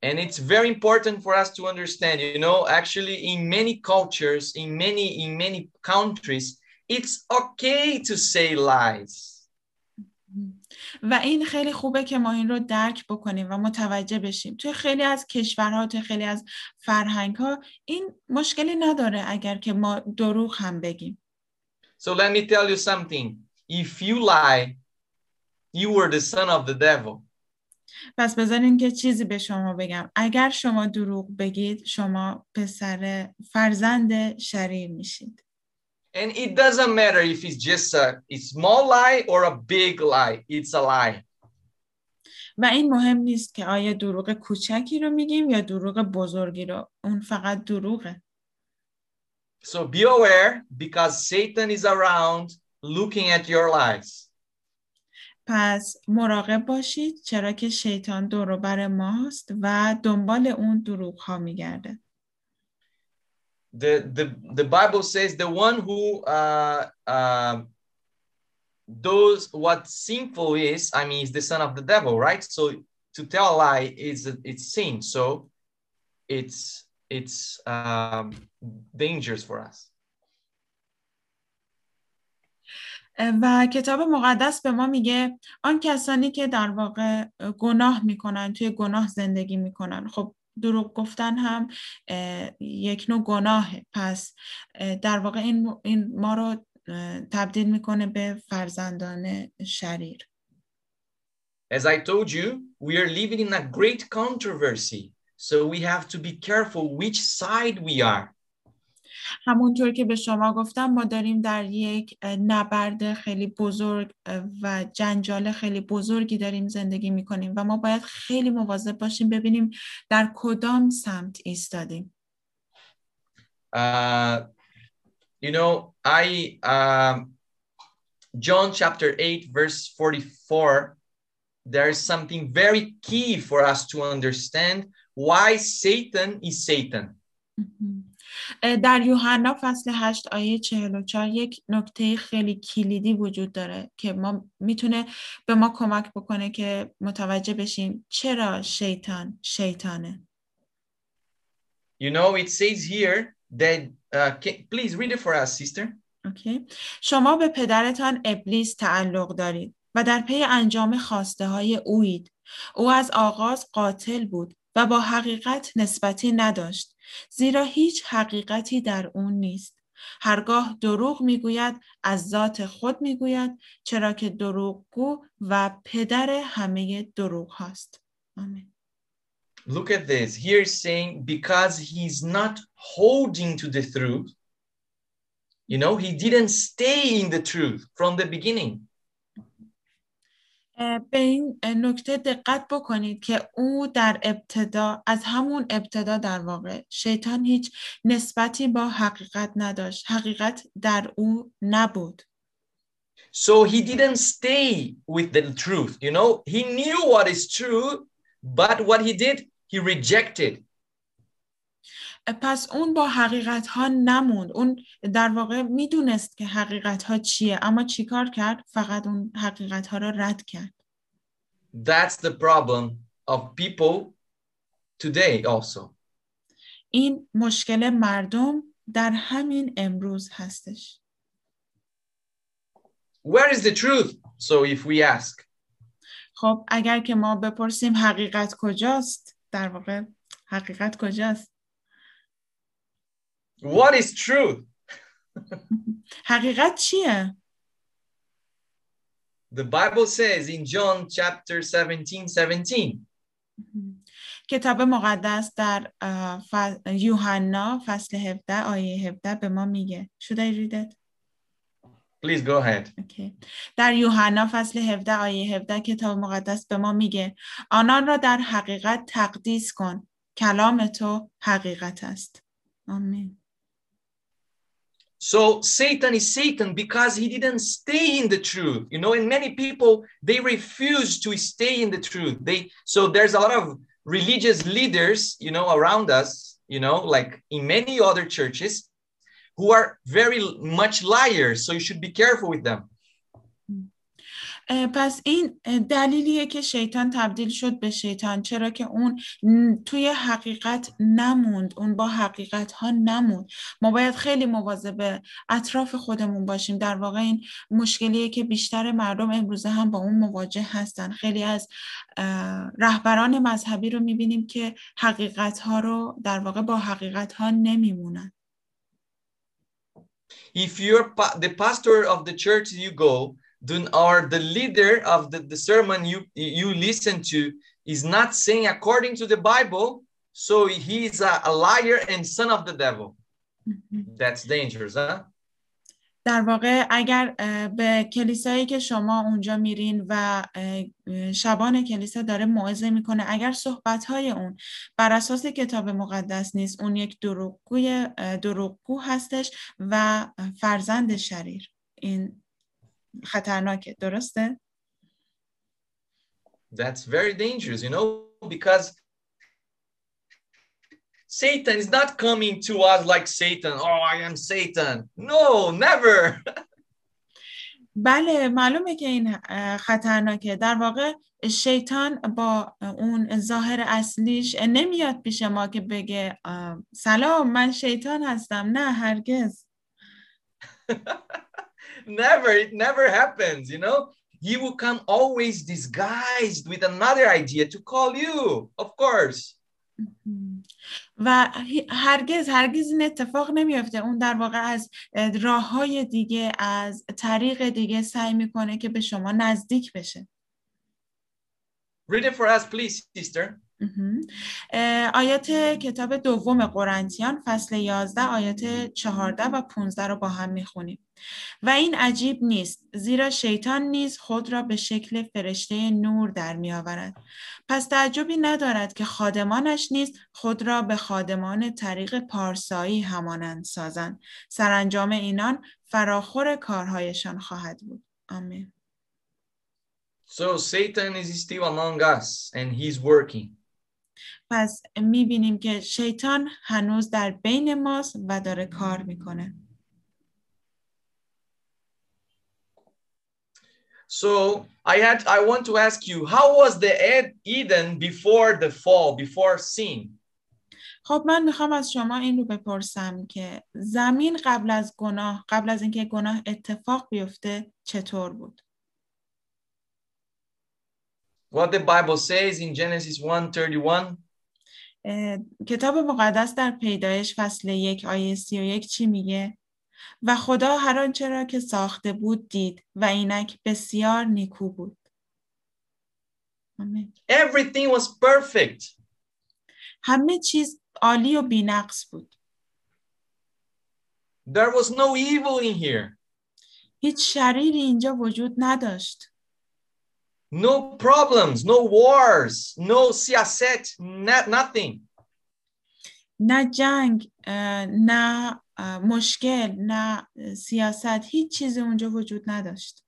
And it's very important for us to understand, you know, actually in many cultures, in many in many countries, it's okay to say lies. و این خیلی خوبه که ما این رو درک بکنیم و متوجه بشیم توی خیلی از کشورها توی خیلی از فرهنگ ها این مشکلی نداره اگر که ما دروغ هم بگیم So let me tell you something. If you lie, you were the son of the devil. پس بذارین که چیزی به شما بگم اگر شما دروغ بگید شما پسر فرزند شریر میشید And it doesn't matter if it's just a, a small lie or a big lie, it's a lie. و این مهم نیست که آیا دروغ کوچکی رو میگیم یا دروغ بزرگی رو اون فقط دروغه So be aware because Satan is around looking at your lies. پس مراقب باشید چرا که شیطان دور بر ماست و دنبال اون دروغ ها میگرده The, the, the Bible says the one who uh, uh, does what sinful is, I mean, is the son of the devil, right? So to tell a lie is it's sin. So it's it's um, dangerous for us. و کتاب مقدس به ما میگه آن کسانی که در واقع گناه میکنن توی گناه زندگی میکنن خب دروغ گفتن هم یک نوع گناهه پس در واقع این, این ما رو تبدیل می‌کنه به فرزندان شریر As I told you, we are living in a great controversy. So we have to be careful which side we are. همونطور که به شما گفتم ما داریم در یک نبرد خیلی بزرگ و جنجال خیلی بزرگی داریم زندگی می‌کنیم و ما باید خیلی مواظب باشیم ببینیم در کدام سمت ایستادیم Uh, you know, I, um, John chapter 8, verse 44, there is something very key for us to understand why Satan is Satan. در یوحنا فصل 8 آیه 44 یک نکته خیلی کلیدی وجود داره که ما می‌تونه به ما کمک بکنه که متوجه بشیم چرا شیطان شیطانه. You know, it says here that, uh, can, please read it for us, sister. اوکی شما به پدرتان ابلیس تعلق دارید و در پی انجام خواسته های اوید. او از آغاز قاتل بود و با حقیقت نسبتی نداشت. زیرا هیچ حقیقتی در اون نیست هرگاه دروغ می‌گوید از ذات خود می‌گوید چرا که دروغگو و پدر همه دروغ هاست آمین Look at this. Here it's saying because he's not holding to the truth, you know, he didn't stay in the truth from the beginning. به این نکته دقت بکنید که او در ابتدا از همون ابتدا در واقع شیطان هیچ نسبتی با حقیقت نداشت. حقیقت در او نبود. So he didn't stay with the truth, you know, he knew what is true, but what he did, he rejected. پس اون با حقیقت ها نموند. اون در واقع می‌دونست که حقیقت ها چیه اما چیکار کرد؟ فقط اون حقیقت ها را رد کرد. That's the problem of people today also. این مشکل مردم در همین امروز هستش. Where is the truth? So if we ask, خب اگر که ما بپرسیم حقیقت کجاست در واقع حقیقت کجاست؟ What is truth? *laughs* حقیقت چیه The Bible says in John chapter 17, 17, *laughs* کتاب مقدس در یوحنا فصل 17 آیه 17 به ما میگه Should I read it? please go ahead. اوکی. در یوحنا فصل 17 آیه 17 کتاب مقدس به ما میگه آنان را در حقیقت تقدیس کن کلام تو حقیقت است آمین So Satan is Satan because he didn't stay in the truth. You know, and many people they refuse to stay in the truth. They so there's a lot of religious leaders, you know, around us, you know, like in many other churches who are very much liars. So you should be careful with them. پس این دلیلیه که شیطان تبدیل شد به شیطان چرا که اون توی حقیقت نموند اون با حقیقت ها نموند. ما باید خیلی مواظب اطراف خودمون باشیم. در واقع این مشکلیه که بیشتر مردم امروزه هم با اون مواجه هستن. خیلی از رهبران مذهبی رو می‌بینیم که حقیقت ها رو در واقع با حقیقت ها نمیمونن. If you're the pastor of the church you go, then or the leader of the, the sermon you you listen to is not saying according to the Bible, so he is a, a liar and son of the devil. That's dangerous, huh? در واقع اگر به کلیسایی که شما اونجا میرین و شبان کلیسا داره موعظه می‌کنه اگر صحبتهای اون بر اساس کتاب مقدس نیست اون یک دروغگوی دروغگو هستش و فرزند شریر این خطرناکه درسته؟ That's very dangerous, you know, because Satan is not coming to us like Satan. Oh, I am Satan. No, never. *laughs* بله معلومه که این خطرناکه در واقع شیطان با اون ظاهر اصلیش نمیاد پیش ما که بگه سلام من شیطان هستم نه هرگز *laughs* never. It never happens, you know. He will come always disguised with another idea to call you, of course. و هی- هرگز هرگز این اتفاق نمیافته اون در واقع از راه های دیگه از طریق دیگه سعی میکنه که به شما نزدیک بشه Read it for us, please, sister. آیات کتاب دوم قرنتیان فصل 11 آیات 14 و 15 رو با هم می‌خونیم. و این عجیب نیست زیرا شیطان نیز خود را به شکل فرشته نور در میآورد. پس تعجبی ندارد که خادمانش نیز خود را به خادمان طریق پارسایی همانند سازند. سرانجام اینان فراخور کارهایشان خواهد بود. آمین. So Satan is still among us and he's working. پس می‌بینیم که شیطان هنوز در بین ماست و داره کار می‌کنه So I had I want to ask you, how was the Ed- Eden before the fall, before sin? خب من می‌خوام از شما این رو بپرسم که زمین قبل از گناه قبل از اینکه گناه اتفاق بیفته چطور بود What the Bible says in Genesis 1:31, اه، کتاب مقدس در پیدایش فصل یک آیه سی و یک چی میگه و خدا هر آنچه را که ساخته بود دید و اینک بسیار نیکو بود آمین. everything was perfect. همه چیز عالی و بینقص بود There was no evil in here. هیچ شریری اینجا وجود نداشت No problems, no wars, no siaset, not, nothing. نه جنگ اه، نه اه، مشکل نه اه، سیاست هیچ چیزی اونجا وجود نداشت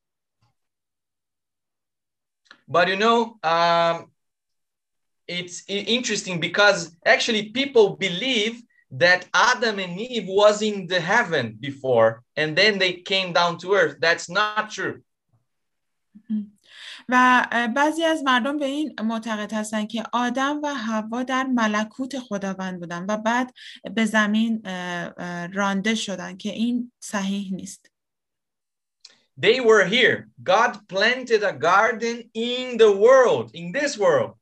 But you know, um, it's i- interesting because actually people believe that Adam and Eve was in the heaven before and then they came down to earth. That's not true. و بعضی از مردم به این معتقد هستند که آدم و حوا در ملکوت خداوند بودن و بعد به زمین رانده شدن که این صحیح نیست They were here. God planted a garden in the world, in this world.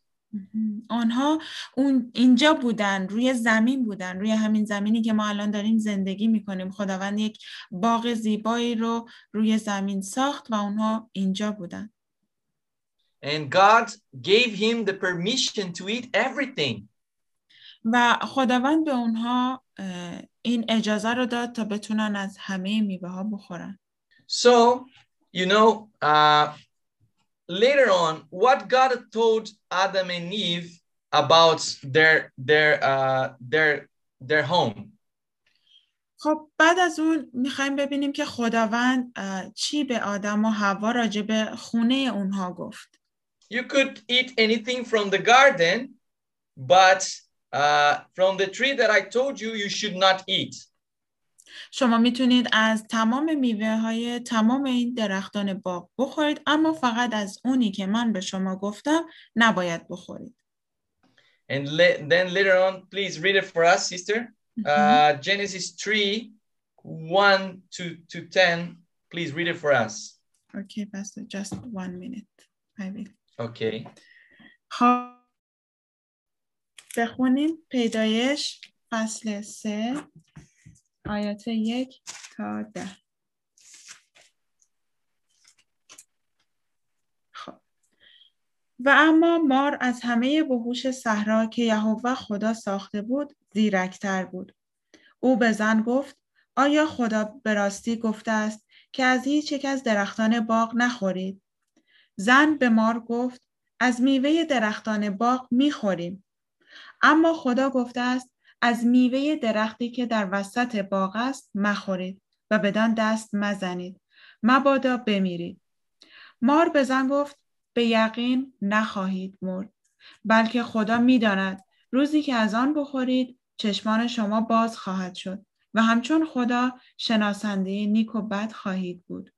آنها اون اینجا بودن روی زمین بودن روی همین زمینی که ما الان داریم زندگی می‌کنیم خداوند یک باغ زیبایی رو روی زمین ساخت و اونها اینجا بودن And God gave him the permission to eat everything. و خداوند به اونها اه، این اجازه رو داد تا بتونن از همه میوه ها بخورن So, you know, uh, later on, what God told Adam and Eve about their their uh, their their home. خب بعد از اون می‌خوایم ببینیم که خداوند اه، چی به آدم و حوا راجع به خونه اونها گفت You could eat anything from the garden, but uh, from the tree that I told you, you should not eat. شما میتونید از تمام میوه های تمام این درختان باغ بخورید اما فقط از اونی که من به شما گفتم نباید بخورید And le- then later on, please read it for us, sister. Uh, Genesis 3 1 to, to 10. Please read it for us. Okay, Pastor, just one minute. I will. Okay. خب. بخونیم. پیدایش فصل سه آیات یک تا ده. و اما مار از همه وحوش صحرا که یهوه خدا ساخته بود زیرکتر بود. او به زن گفت آیا خدا به راستی گفته است که از هیچ یک از درختان باغ نخورید؟ زن به مار گفت از میوه درختان باغ می‌خوریم. اما خدا گفته است از میوه درختی که در وسط باغ است مخورید و بدان دست مزنید. مبادا بمیرید. مار به زن گفت به یقین نخواهید مرد. بلکه خدا می‌داند روزی که از آن بخورید چشمان شما باز خواهد شد و همچون خدا شناسنده نیک و بد خواهید بود.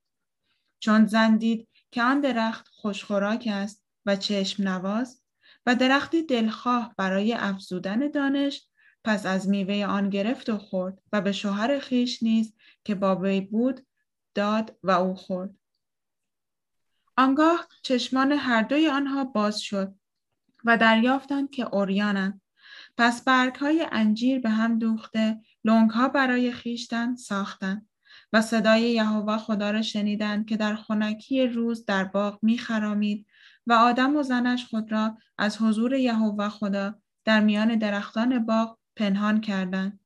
چون زن دید که آن درخت خوشخوراک است و چشم نواز و درختی دلخواه برای افزودن دانش پس از میوه آن گرفت و خورد و به شوهر خیش نیز که بابی بود داد و او خورد. آنگاه چشمان هر دوی آنها باز شد و دریافتند که اوریانند پس برگ های انجیر به هم دوخته لنگ ها برای خیشتن ساختند. و صدای یهوه خدا را شنیدند که در خنکی روز در باغ میخرامید و آدم و زنش خود را از حضور یهوه خدا در میان درختان باغ پنهان کردند.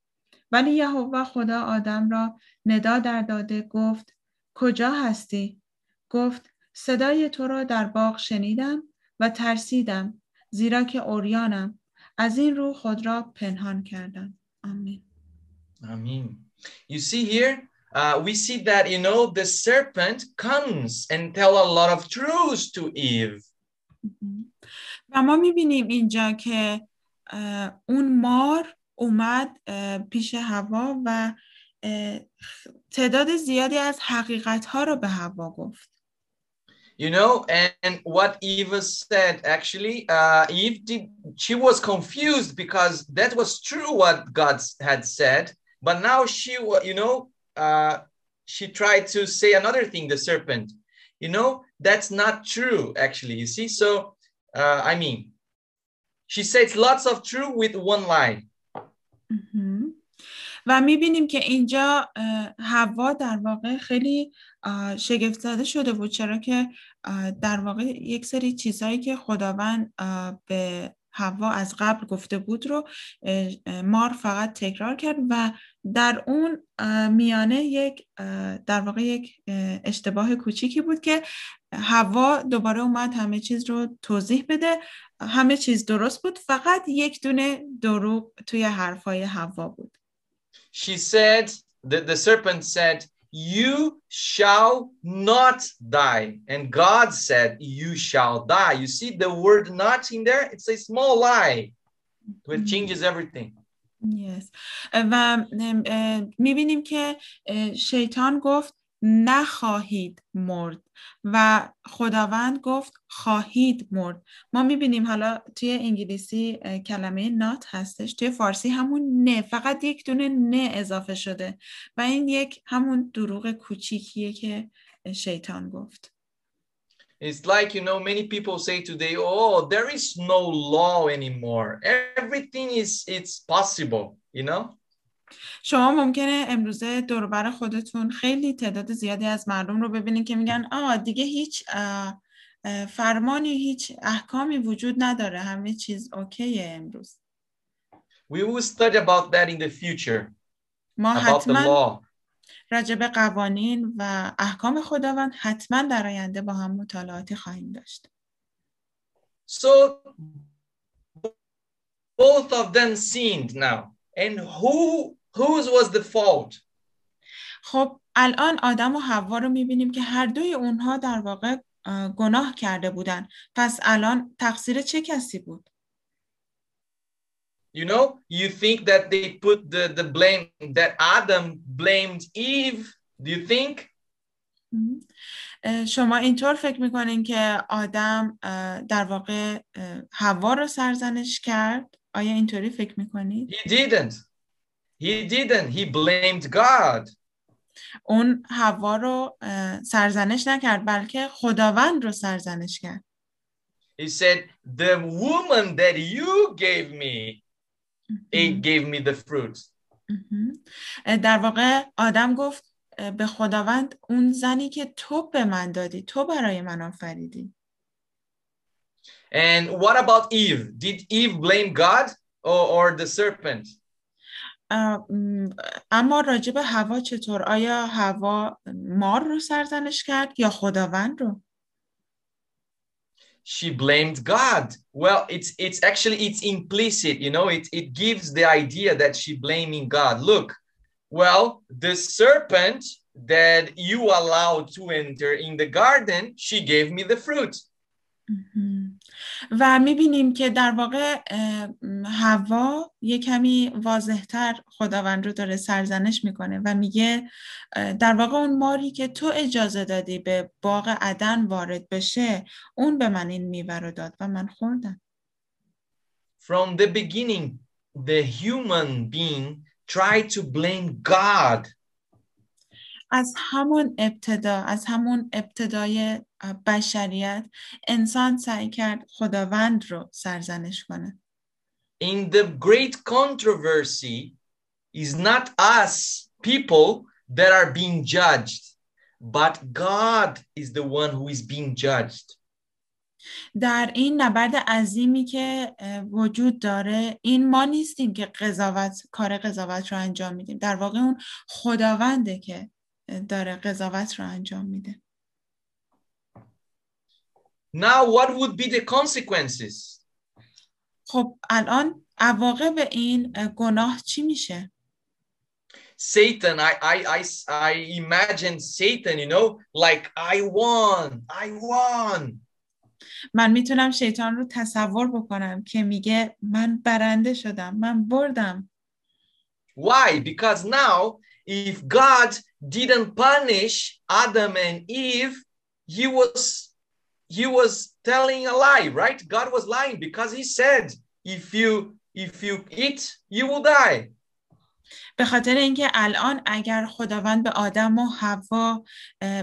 ولی یهوه خدا آدم را ندا در داده گفت کجا هستی؟ گفت صدای تو را در باغ شنیدم و ترسیدم زیرا که اوریانم از این رو خود را پنهان کردم. آمین. Amen. You see here, uh, we see that, you know, the serpent comes and tell a lot of truths to Eve. و ما میبینیم اینجا که اون مار اومد پیش هوا و تعداد زیادی از حقیقت ها رو به هوا گفت You know, and what Eve said actually, uh, Eve did, she was confused because that was true what God had said, but now she, you know, uh, she tried to say another thing, the serpent. You know, that's not true actually. You see, so uh, I mean, she says lots of true with one lie. و می‌بینیم که اینجا هوا در واقع خیلی شگفت زده شده بود چرا که در واقع یک سری چیزهایی که خداوند به هوا از قبل گفته بود رو مار فقط تکرار کرد و در اون میانه یک در واقع یک اشتباه کوچیکی بود که هوا دوباره اومد همه چیز رو توضیح بده. همه چیز درست بود فقط یک دونه دروغ توی حرفای هوا بود. She said, the, the serpent said, you shall not die. And God said, you shall die. You see the word not in there? It's a small lie. It changes everything. Yes. و میبینیم که شیطان گفت نخواهید مرد. و خداوند گفت خواهید مرد. ما می‌بینیم حالا توی انگلیسی کلمه نات هستش. توی فارسی همون نه فقط یک دونه نه اضافه شده. و این یک همون دروغ کوچیکیه که شیطان گفت. It's like, you know, many people say today, oh, there is no law anymore. Everything is, it's possible, you know? شما ممکنه امروزه دوربر خودتون خیلی تعداد زیادی از مردم رو ببینید که میگن آه دیگه هیچ فرمانی هیچ احکامی وجود نداره همه چیز اوکیه امروز We will study about that in the future. ما حتما راجع به قوانین و احکام خداوند حتما در آینده با هم مطالعاتی خواهیم داشت. So both of them sinned now. And who whose was the fault? خب الان آدم و حوا رو می‌بینیم که هر دوی اونها در واقع گناه کرده بودن پس الان تقصیر چه کسی بود You know, you think that they put the, the blame, that Adam blamed Eve. Do you think? شما اینطور فکر می‌کنین که آدم در واقع هوا رو سرزنش کرد؟ آیا اینطوری فکر می‌کنید؟ He didn't. He didn't. He blamed God. اون هوا رو سرزنش نکرد بلکه خداوند رو سرزنش کرد. He said, the woman that you gave me, it gave me the fruit. در واقع آدم گفت به خداوند اون زنی که تو به من دادی تو برای من آفریدی. And what about Eve? Did Eve blame God or, or the serpent? اه، م، اما راجع به هوا چطور آیا هوا مار رو سرزنش کرد یا خداوند رو She blamed God. Well, it's it's actually it's implicit, you know, it, it gives the idea that she blaming God. Look, well, the serpent that you allowed to enter in the garden, she gave me the fruit. مهم. و می‌بینیم که در واقع هوا یه کمی واضحتر خداوند رو داره سرزنش می‌کنه و میگه در واقع اون ماری که تو اجازه دادی به باغ عدن وارد بشه اون به من این میوه رو داد و من خوردم. From the beginning, the human being tried to blame God. از همون ابتدا از همون ابتدای بشریت انسان سعی کرد خداوند رو سرزنش کنه. In the great controversy is not us people that are being judged, but God is the one who is being judged. در این نبرد عظیمی که وجود داره این ما نیستیم که قضاوت کار قضاوت رو انجام میدیم. در واقع اون خداونده که داره قضاوت رو انجام میده. Now, what would be the consequences? خب الان عواقب این اه، گناه چی میشه Satan, I, I, I, I imagine Satan, you know, like I won, I won. من میتونم شیطان رو تصور بکنم که میگه من برنده شدم من بردم Why? Because now, if God didn't punish Adam and Eve, he was he was telling a lie, right? God was lying because he said, if you if you eat, you will die. به خاطر اینکه الان اگر خداوند به آدم و حوا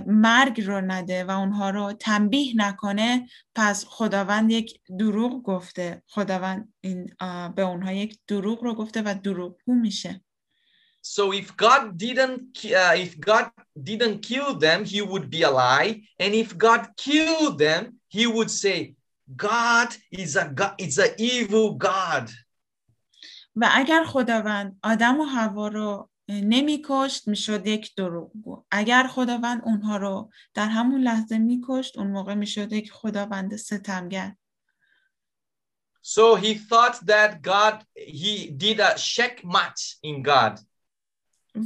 مرگ رو نده و اونها رو تنبیه نکنه پس خداوند یک دروغ گفته خداوند این به اونها یک دروغ رو گفته و دروغگو میشه So if God didn't ki- uh, if God didn't kill them, he would be a lie, and if God killed them, he would say, God is a God, it's an evil God. و اگر خداوند آدم و حوا رو نمیکشت میشد یک دروغگو اگر خداوند اونها رو در همون لحظه میکشت اون موقع میشد یک خداوند ستمگر So he thought that God, he did a checkmate in God.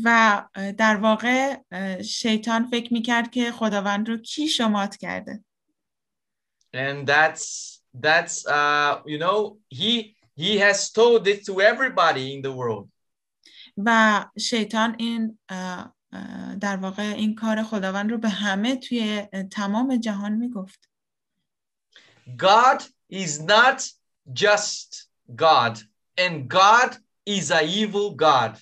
و در واقع شیطان فکر می‌کرد که خداوند رو کی شمات کرده And that's that's uh you know, he he has told it to everybody in the world. و شیطان این در واقع این کار خداوند رو به همه توی تمام جهان می‌گفت God is not just God, and God is a evil God.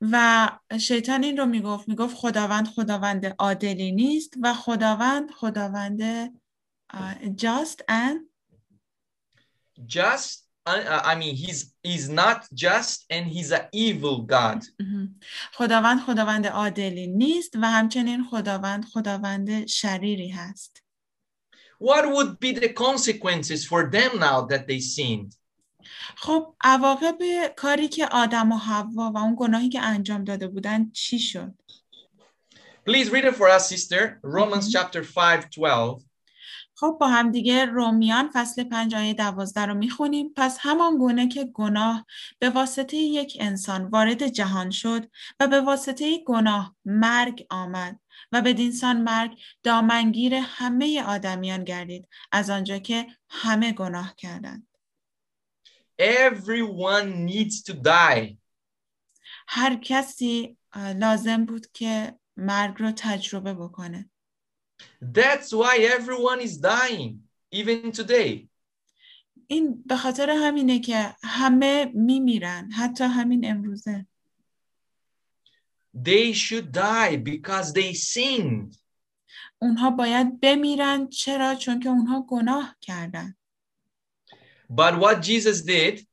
و شیطان این رو می‌گفت می‌گفت خداوند خداوند عادلی نیست و خداوند خداوند just and Just I, mean he's he's not just and he's an evil God. خداوند خداوند عادلی نیست و همچنین خداوند خداوند شریری هست What would be the consequences for them now that they sinned? خب عواقب کاری که آدم و حوا و اون گناهی که انجام داده بودن چی شد Please read it for us, sister. Romans chapter 5, 12. خب با هم دیگه رومیان فصل پنج آیه دوازده رو می‌خونیم پس همان گونه که گناه به واسطه یک انسان وارد جهان شد و به واسطه گناه مرگ آمد و بدینسان مرگ دامنگیر همه آدمیان گردید از آنجا که همه گناه کردند Everyone needs to die. هر کسی لازم بود که مرگ رو تجربه بکنه That's why everyone is dying, even today. این به خاطر همینه که همه میمیرن حتی همین امروزه They should die because they sinned. اونها باید بمیرن چرا؟ چون که اونها گناه کردن But what Jesus did,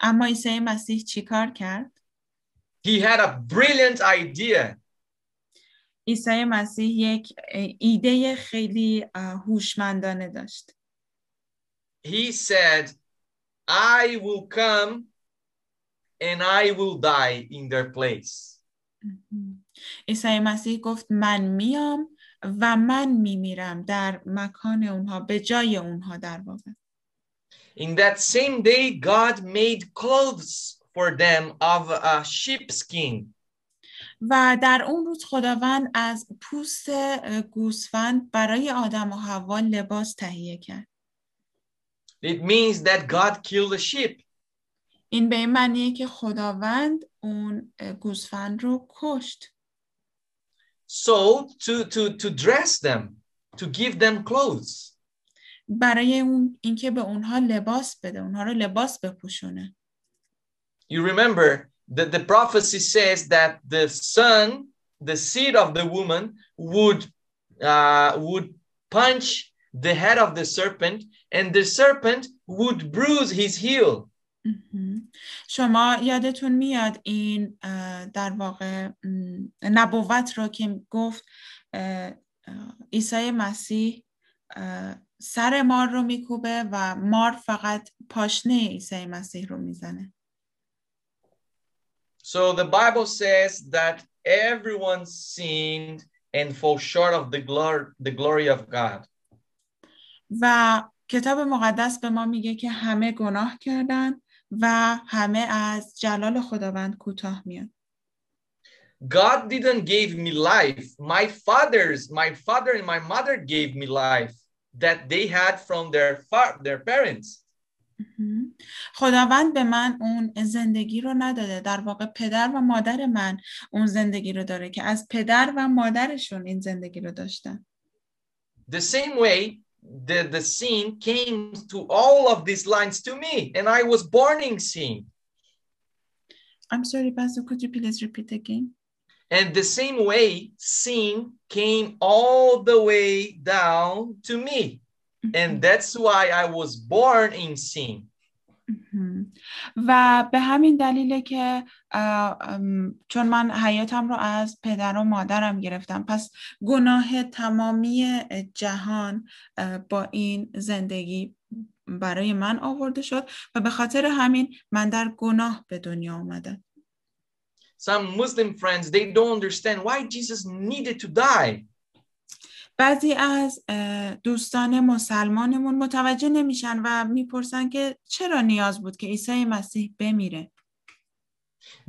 اما عیسی مسیح چیکار کرد؟ he had a brilliant idea. عیسی مسیح یک ایده خیلی هوشمندانه داشت he said, I will come and I will die in their place. عیسی مسیح گفت من میام و من میمیرم در مکان اونها به جای اونها در واقع In that same day, God made clothes for them of a sheepskin. و در اون روز خداوند از پوست اه، گوسفند برای آدم و حوا لباس تهیه کرد It means that God killed a sheep. این به این معنیه که خداوند اون اه، گوسفند رو کشت So to, to, to dress them, to give them clothes. برای اون اینکه به اونها لباس بده اونها رو لباس بپوشونه You remember that the prophecy says that the son, the seed of the woman, would uh, would punch the head of the serpent, and the serpent would bruise his heel. شما یادتون میاد این در واقع نبوت رو که گفت عیسی مسیح سر مار رو میکوبه و مار فقط پاشنه عیسی مسیح رو می‌زنه So the Bible says that everyone sinned and fall short of the glory, the glory of God. و کتاب مقدس به ما میگه که همه گناه کردن و همه از جلال خداوند کوتاه میان God didn't give me life. My fathers, my father and my mother gave me life that they had from their fa- their parents. مهم. خداوند به من اون زندگی رو نداده در واقع پدر و مادر من اون زندگی رو داره که از پدر و مادرشون این زندگی رو داشتن The same way the, the sin came to all of these lines to me, and I was born in sin. I'm sorry Pastor could you please repeat again And the same way, sin came all the way down to me. And that's why I was born in sin. مهم. و به همین دلیله که چون من حیاتم رو از پدر و مادرم گرفتم پس گناه تمامی جهان با این زندگی برای من آورده شد و به خاطر همین من در گناه به دنیا آمدم Some Muslim friends, they don't understand why Jesus needed to die. بعضی از اه، دوستان مسلمانمون متوجه نمیشن و میپرسن که چرا نیاز بود که عیسی مسیح بمیره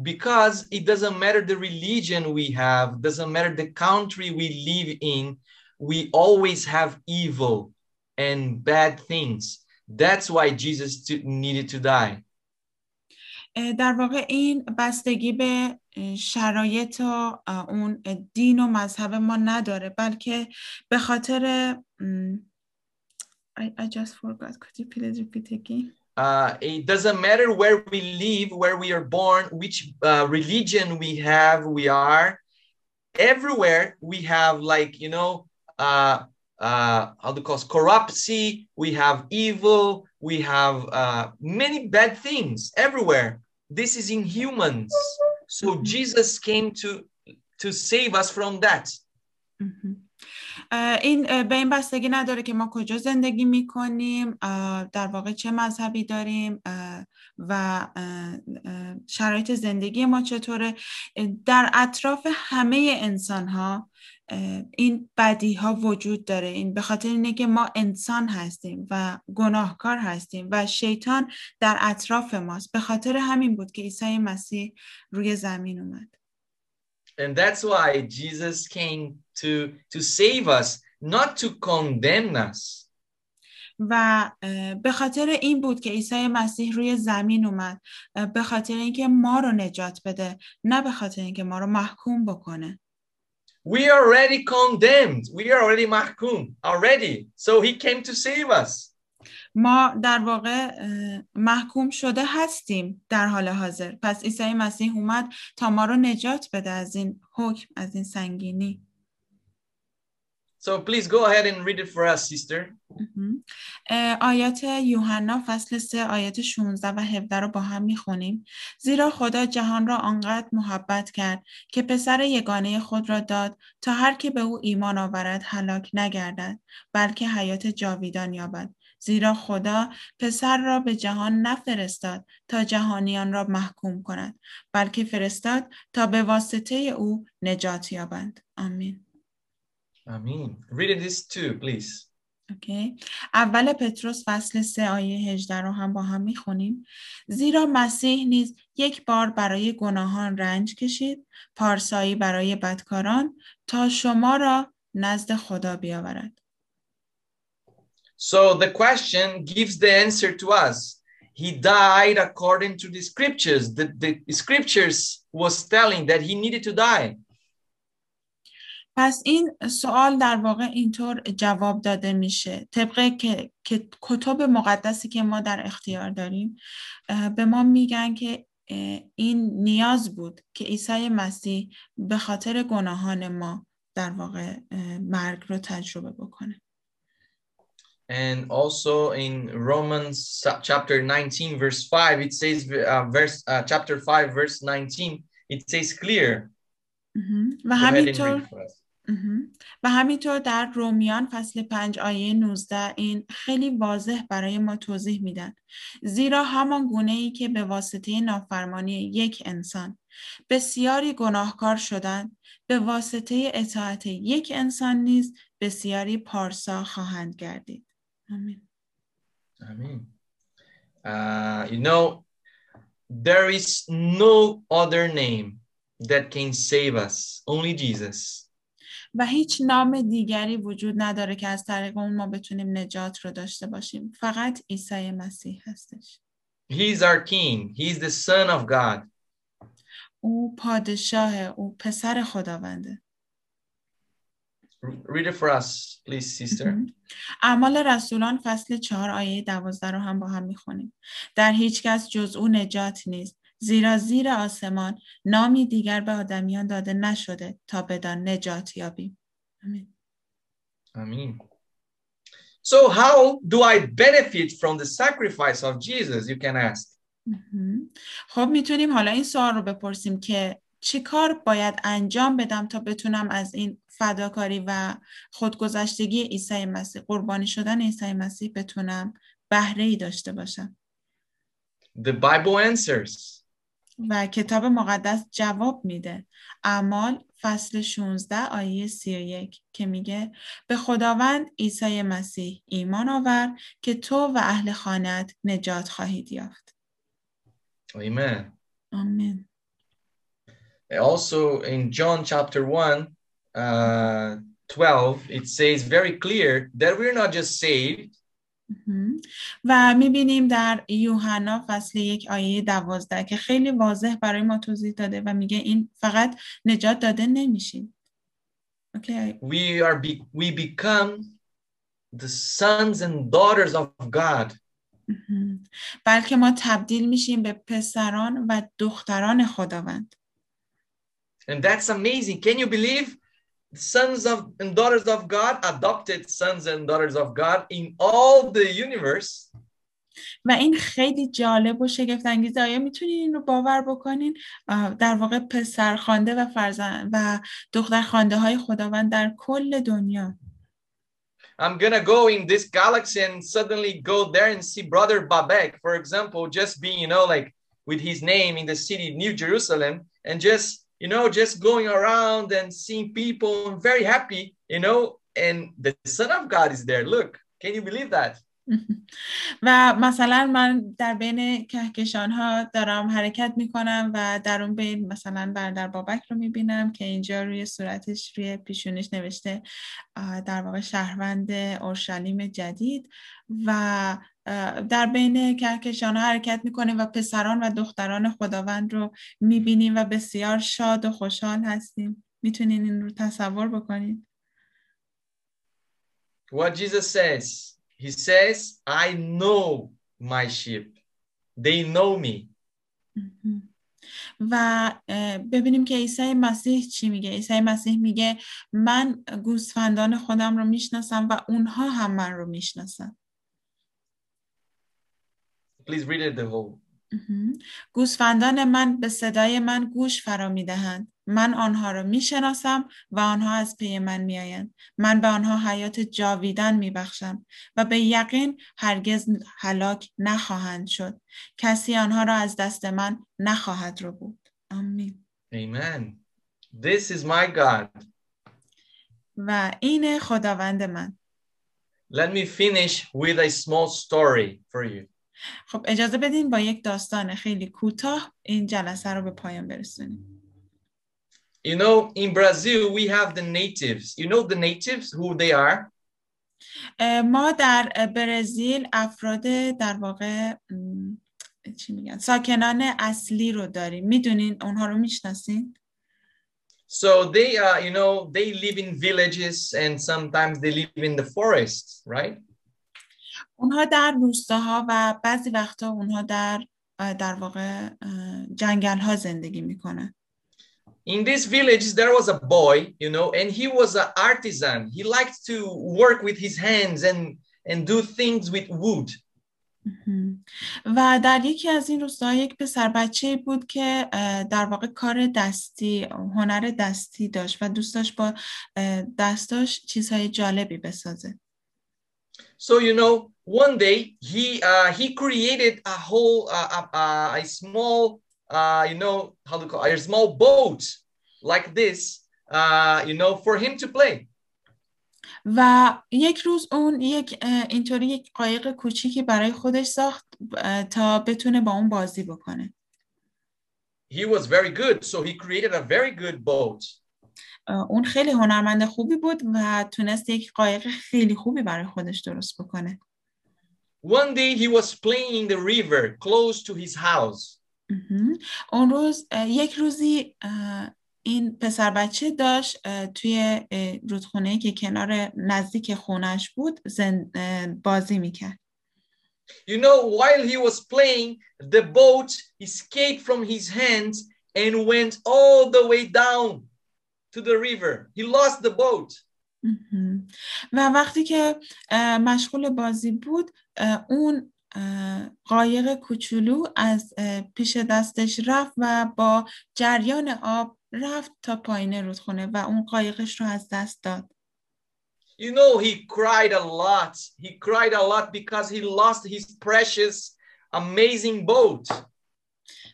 because it doesn't matter the religion we have doesn't matter the country we live in we always have evil and bad things that's why jesus t- needed to die اه، در واقع این بستگی به اه، شرایط و اه، اون دین و مذهب ما نداره بلکه به خاطر م، I, I just forgot. Could you please repeat again? uh, it doesn't matter where we live where we are born which uh, religion we have we are everywhere we have like you know uh, uh, how to call it, corruption we have evil we have uh, many bad things everywhere This is in humans. So jesus came to to save us from that. مهم. اه، این اه، به این بستگی نداره که ما کجا زندگی می‌کنیم در واقع چه مذهبی داریم و شرایط زندگی ما چطوره. در اطراف همه انسان ها این بدی ها وجود داره. این به خاطر اینه که ما انسان هستیم و گناهکار هستیم و شیطان در اطراف ماست. به خاطر همین بود که عیسی مسیح روی زمین اومد. And that's why jesus came to to save us not to condemn us. و به خاطر این بود که عیسی مسیح روی زمین اومد. به خاطر اینکه ما رو نجات بده نه به خاطر اینکه ما رو محکوم بکنه. We are already condemned. We are already mahkum already. So he came to save us. ما در واقع اه، محکوم شده هستیم در حال حاضر. پس عیسی مسیح اومد تا ما رو نجات بده از این حکم از این سنگینی. So please go ahead and read it for us, sister. آیات یوحنا فصل 3 آیات 16 و 17 رو با هم می‌خونیم. زیرا خدا جهان را آنقدر محبت کرد که پسر یگانه خود را داد تا هر که به او ایمان آورد هلاک نگردد بلکه حیات جاویدان یابد. زیرا خدا پسر را به جهان نفرستاد تا جهانیان را محکوم کند بلکه فرستاد تا به واسطه او نجات یابند. آمین. Amen. Read this too, please. اوکی اول پتروس فصل 3 آیه 18 رو هم با هم می‌خونیم زیرا مسیح نیز یک بار برای گناهان رنج کشید پارسایی برای بدکاران تا شما را نزد خدا بیاورد So the question gives the answer to us. He died according to the scriptures. The, the scriptures was telling that he needed to die. پس این سوال در واقع اینطور جواب داده میشه. طبق که, که کتب مقدسی که ما در اختیار داریم به ما میگن که این نیاز بود که عیسی مسیح به خاطر گناهان ما در واقع مرگ رو تجربه بکنه. And also in Romans cha- chapter 19, verse 5, it says, uh, verse uh, chapter 5, verse 19, it says clear. و and همینطور و همینطور در رومیان فصل 5 آیه 19 این خیلی واضح برای ما توضیح میدن. زیرا همان گونه ای که به واسطه نافرمانی یک انسان بسیاری گناهکار شدند به واسطه اطاعت یک انسان نیز بسیاری پارسا خواهند گردید. آمین. Amen. Uh, you know, there is no other name that can save us, only Jesus. و هیچ نام دیگری وجود نداره که از طریق اون ما بتونیم نجات رو داشته باشیم فقط عیسی مسیح هستش He is our King, He is the Son of God. او پادشاه او پسر خداونده Read it for us, please, sister. اعمال رسولان فصل چهار آیه دوازده رو هم با هم می‌خونیم. در هیچ کس جز او نجات نیست. زیرا زیر آسمان نامی دیگر به آدمیان داده نشده تا بدان نجات یابیم. آمین. Amen. So, how do I benefit from the sacrifice of Jesus? You can ask. خب می‌تونیم حالا این سوال رو بپرسیم که چی کار باید انجام بدم تا بتونم از این فداکاری و خودگذشتگی عیسی مسیح قربانی شدن عیسی مسیح بتونم بهره ای داشته باشم The Bible answers. و کتاب مقدس جواب میده اعمال فصل 16 آیه 31 که میگه به خداوند عیسی مسیح ایمان آور که تو و اهل خانت نجات خواهید یافت Amen. آمین Also, in John chapter 1, uh, 12, it says very clear that we're not just saved. و می‌بینیم در یوحنا فصل یک آیه دوازده که خیلی واضح برای ما توضیح داده و میگه این فقط نجات داده نمیشیم اوکی؟ We are be- we become the sons and daughters of God. بلکه ما تبدیل میشیم به پسران و دختران خداوند. And that's amazing. Can you believe? sons of and daughters of God, adopted sons and daughters of God in all the universe? و این خیلی جالب و شگفت انگیزه آیا میتونین این رو باور بکنین آه، در واقع پسر خوانده و فرزند و دختر خوانده های خداوند در کل دنیا I'm gonna go in this galaxy and suddenly go there and see Brother Babek, for example, just being, you know, like with his name in the city, New Jerusalem, and just, you know, just going around and seeing people very happy, you know, and the Son of God is there. Look, can you believe that? و مثلا من در بین کهکشان ها دارم حرکت می‌کنم و در اون بین مثلا برادر بابک رو می‌بینم که اینجا روی صورتش روی پیشونیش نوشته در واقع شهروند اورشلیم جدید و در بین کهکشان ها حرکت می‌کنیم و پسران و دختران خداوند رو می‌بینیم و بسیار شاد و خوشحال هستیم. می‌تونین این رو تصور بکنید What Jesus says, He says, I know my sheep, they know me. مهم. و ببینیم که عیسی مسیح چی میگه عیسی مسیح میگه من گوسفندان خودم رو می‌شناسم و اونها هم من رو می‌شناسن Please read it the whole. گوسفندان من به صدای من گوش فرا می‌دهند. من آنها را می‌شناسم و آنها از پی من میآیند. من به آنها حیات جاویدن میبخشم و به یقین هرگز هلاک نخواهند شد. کسی آنها را از دست من نخواهد رو بود آمین. Amen. This is my God. و این خداوند من. Let me finish with a small story for you. خب اجازه بدین با یک داستان خیلی کوتاه این جلسه رو به پایان برسونیم You know, in Brazil, we have the natives. You know the natives, who they are? ما در برزیل افراد در واقع چی میگن ساکنان اصلی رو داریم می‌دونین اونها رو می‌شناسین So they, uh, you know, they live in villages and sometimes they live in the forests, right? اونها در روستاها و بعضی وقتا اونها در در واقع جنگل ها زندگی می‌کنن In these villages, there was a boy, you know, and he was an artisan. He liked to work with his hands and and do things with wood. و در یکی از این روستاها یک پسر بچه بود که در واقع کار دستی هنر دستی داشت و دوست داشت با دستاش چیزهای جالبی بسازه So you know, one day he uh, he created a whole uh, a, a- a small uh, you know how to call a small boat like this, uh, you know, for him to play. و یک روز اون یک اه، اینطوری یک قایق کوچیکی برای خودش ساخت اه، تا بتونه با اون بازی بکنه He was very good, so he created a very good boat. اه، اون خیلی هنرمند خوبی بود و تونست یک قایق خیلی خوبی برای خودش درست بکنه One day he was playing in the river close to his house. مهم. اون روز اه، یک روزی اه، این پسر بچه داشت اه، توی اه، رودخونه که کنار نزدیک خونش بود زن- اه، بازی میکرد You know, while he was playing, the boat escaped from his hands and went all the way down to the river. He lost the boat. و وقتی که مشغول بازی بود اون قایق کوچولو از پیش دستش رفت و با جریان آب رفت تا پایین رودخونه و اون قایقش رو از دست داد You know, he cried a lot. He cried a lot because he lost his precious, amazing boat.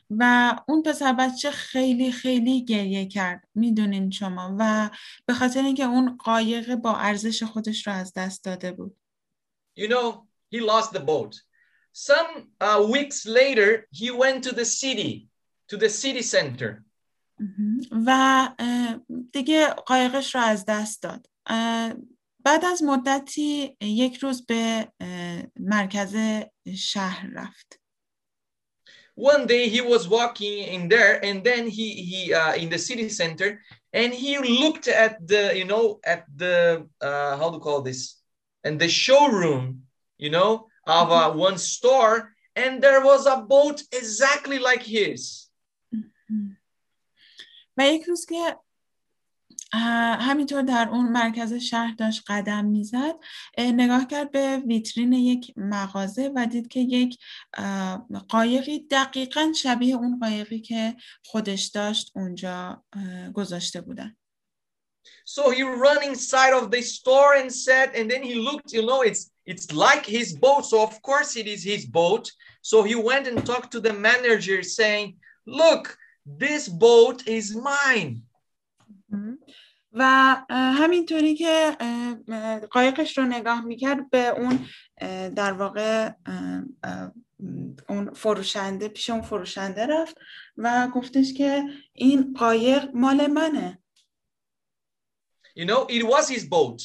و اون پسر بچه خیلی خیلی گریه کرد می‌دونین شما و به خاطر اینکه اون قایق با ارزش خودش رو از دست داده بود You know, he lost the boat. Some uh, weeks later, he went to the city, to the city center. مهم. و دیگه قایقش رو از دست داد بعد از مدتی یک روز به مرکز شهر رفت one day he was walking in there and then he he uh, in the city center and he looked at the you know at the uh, how to call this? And the showroom you know of uh, mm-hmm. one store and there was a boat exactly like his. Maar ik moest همینطور در اون مرکز شهر داشت قدم می‌زد نگاه کرد به ویترین یک مغازه و دید که یک قایقی دقیقا شبیه اون قایقی که خودش داشت اونجا گذاشته بودن so he ran inside of the store and said and then he looked you know it's it's like his boat so of course it is his boat so he went and talked to the manager saying look this boat is mine و همینطوری که قایقش رو نگاه می‌کرد به اون در واقع اون فروشنده پیش اون فروشنده رفت و گفتش که این قایق مال منه You know, it was his boat.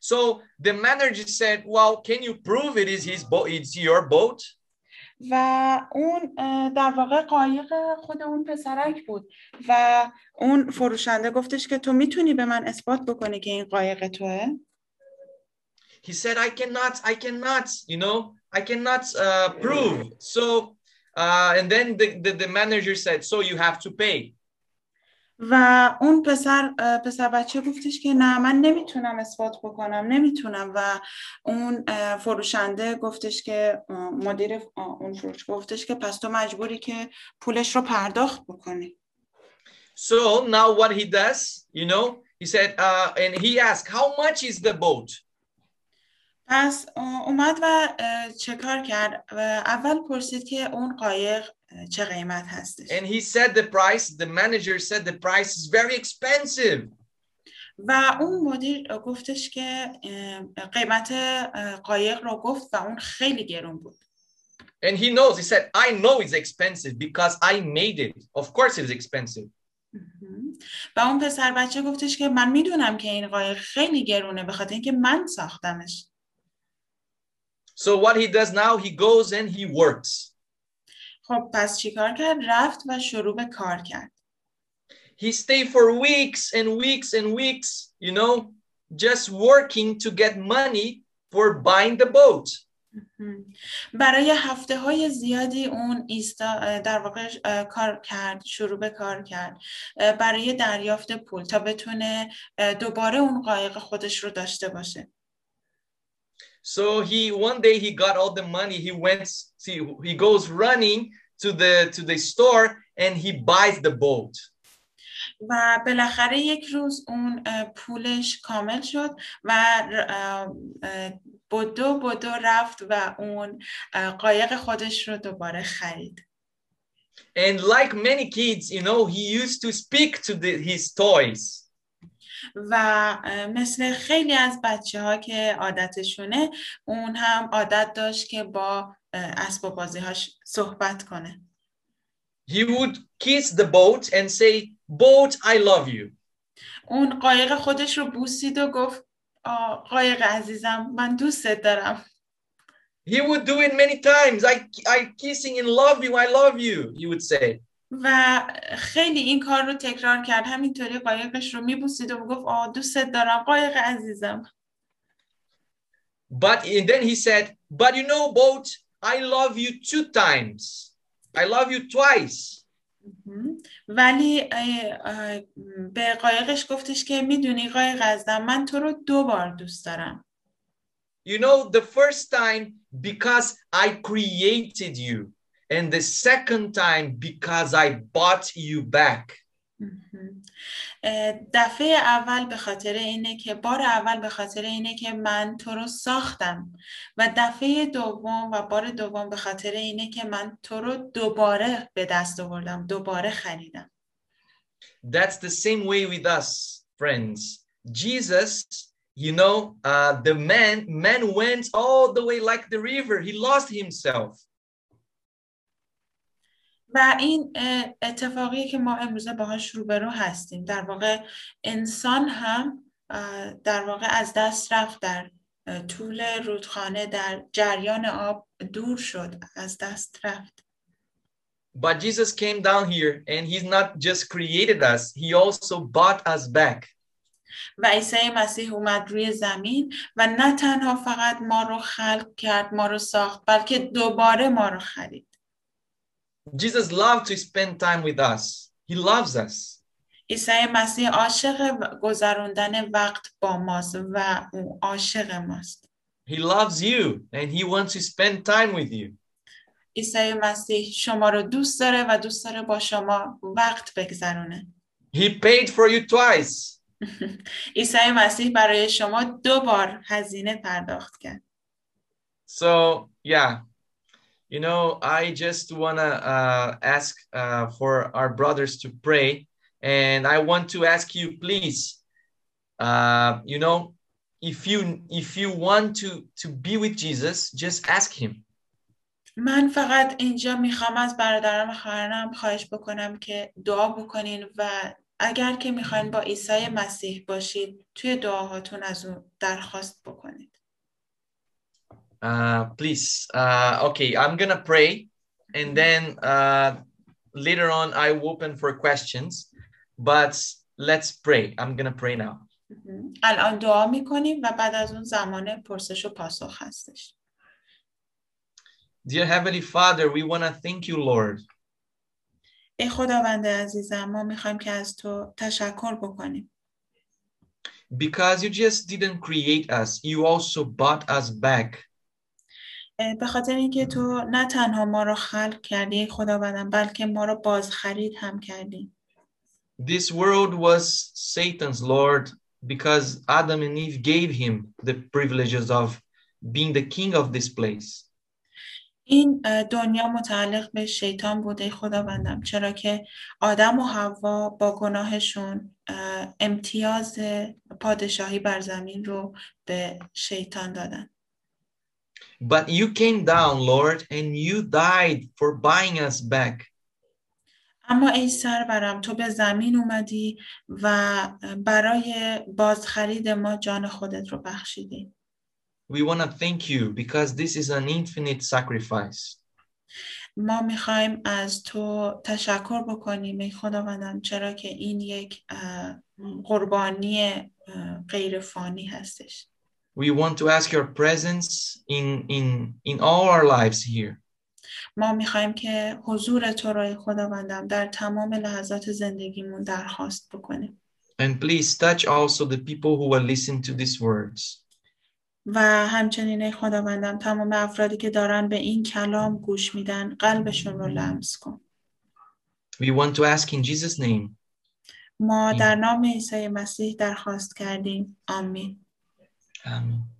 So the manager said, Well, can you prove it is his boat? It's your boat? و اون در واقع قایق خود اون پسرک بود و اون فروشنده گفتش که تو می‌تونی به من اثبات بکنی که این قایق توه He said, I cannot, I cannot, you know, I cannot uh, prove. So Uh, and then the, the, the manager said, So you have to pay. و اون پسر پسر بچه گفتش که نه من نمی‌تونم اثبات بکنم نمی‌تونم. و اون فروشنده گفتش که مدیر اون فروش گفتش که پس تو مجبوری که پولش رو پرداخت بکنی. So now what he does, you know, he said, uh, and he asked, How much is the boat? پس اومد و چه کار کرد؟ و اول پرسید که اون قایق چه قیمت هستش And he said the price, the manager said the price is very expensive. و اون مدیر گفتش که قیمت قایق رو گفت و اون خیلی گرون بود And he knows, he said, I know it's expensive because I made it. Of course it's expensive. و اون پسر بچه گفتش که من می‌دونم که این قایق خیلی گرونه به خاطر اینکه من ساختمش So what he does now, he goes and he works. خب پس چیکار کرد؟ رفت و شروع به کار کرد. He stayed for weeks and weeks and weeks, you know, just working to get money for buying the boat. برای هفته های زیادی اون ایستا در واقع کار کرد شروع به کار کرد برای دریافت پول تا بتونه دوباره اون قایق خودش رو داشته باشه. So he one day he got all the money. He went, see, he goes running to the to the store and he buys the boat. و بالاخره یک روز اون اه، پولش کامل شد و ر- اه، اه، بدو بدو رفت و اون اه، قایق خودش رو دوباره خرید And like many kids, you know, he used to speak to the, his toys. و مثل خیلی از بچه ها که عادتشونه اون هم عادت داشت که با اسباب بازیهاش صحبت کنه He would kiss the boat and say, "Boat, I love you." اون قایق خودش رو بوسید و گفت قایق عزیزم من دوستت دارم He would do it many times. I I kissing and love you. I love you. He would say. و خیلی این کار رو تکرار کرد. همینطوری قایقش رو میبوسید و می‌گفت آه دوستت دارم قایق عزیزم. But and then he said, "But you know, boat, I love you two times. I love you twice." ولی به قایقش گفتش که می‌دونی قایق عزیزم من تو رو دو بار دوست دارم. You know, the first time because I created you, and the second time because I bought you back. مهم. اه، دفعه اول به خاطر اینه که بار اول به خاطر اینه که من تو رو ساختم و دفعه دوم و بار دوم به خاطر اینه که من تو رو دوباره به دست آوردم دوباره خریدم That's the same way with us, friends. Jesus, you know, uh, the man man went all the way like the river. He lost himself. و این اتفاقی که ما امروزه باهاش روبرو هستیم. در واقع انسان هم در واقع از دست رفت در طول رودخانه در جریان آب دور شد از دست رفت. But Jesus came down here and he's not just created us, he also bought us back. و عیسی مسیح اومد روی زمین و نه تنها فقط ما رو خلق کرد ما رو ساخت بلکه دوباره ما رو خرید. Jesus loved to spend time with us. He loves us. عیسی مسیح عاشق گذراندن وقت با ماست و او عاشق ماست He loves you and he wants to spend time with you. عیسی مسیح شما رو دوست داره و دوست داره با شما وقت بگذرونه He paid for you twice. *laughs* عیسی مسیح برای شما دو بار هزینه پرداخت کرد So, yeah, you know, I just want to uh, ask uh, for our brothers to pray. And I want to ask you, please, uh, you know, if you if you want to to be with Jesus, just ask him. من فقط اینجا میخوام از برادران و خواهرانم خواهش بکنم که دعا بکنین و اگر که میخواین با عیسی مسیح باشید توی دعاهاتون از اون درخواست بکنید Uh, please. Uh, okay, I'm gonna pray, and then uh, later on I will open for questions. But let's pray. I'm gonna pray now. الان دعا میکنیم و بعد از اون زمان پرسش و پاسخ هستش Dear Heavenly Father, we want to thank you, Lord, ای خداوند عزیزم ما میخوایم که از تو تشکر بکنیم because you just didn't create us, you also bought us back. به خاطر اینکه تو نه تنها ما رو خلق کردی خداوندم بلکه ما رو بازخرید هم کردی. This world was Satan's, Lord, because Adam and Eve gave him the privileges of being the king of this place. این دنیا متعلق به شیطان بوده خداوندم. چرا که آدم و حوا با گناهشون اه، امتیاز پادشاهی بر زمین رو به شیطان دادن. But you came down, Lord, and you died for buying us back. اما ای سرورم تو به زمین اومدی و برای بازخرید ما جان خودت رو بخشیدی We want to thank you because this is an infinite sacrifice. ما می‌خوایم از تو تشکر بکنیم ای خداوندم چرا که این یک قربانی غیر فانی هستش We want to ask your presence in, in, in all our lives here. ما می‌خوایم که حضور تو را ای خداوندم در تمام لحظات زندگیمون درخواست بکنیم And please touch also the people who will listen to these words. و همچنین ای خداوندم تمام افرادی که دارن به این کلام گوش میدن قلبشون رو لمس کن We want to ask in Jesus' name. ما در نام عیسی مسیح درخواست کردیم آمین Amém.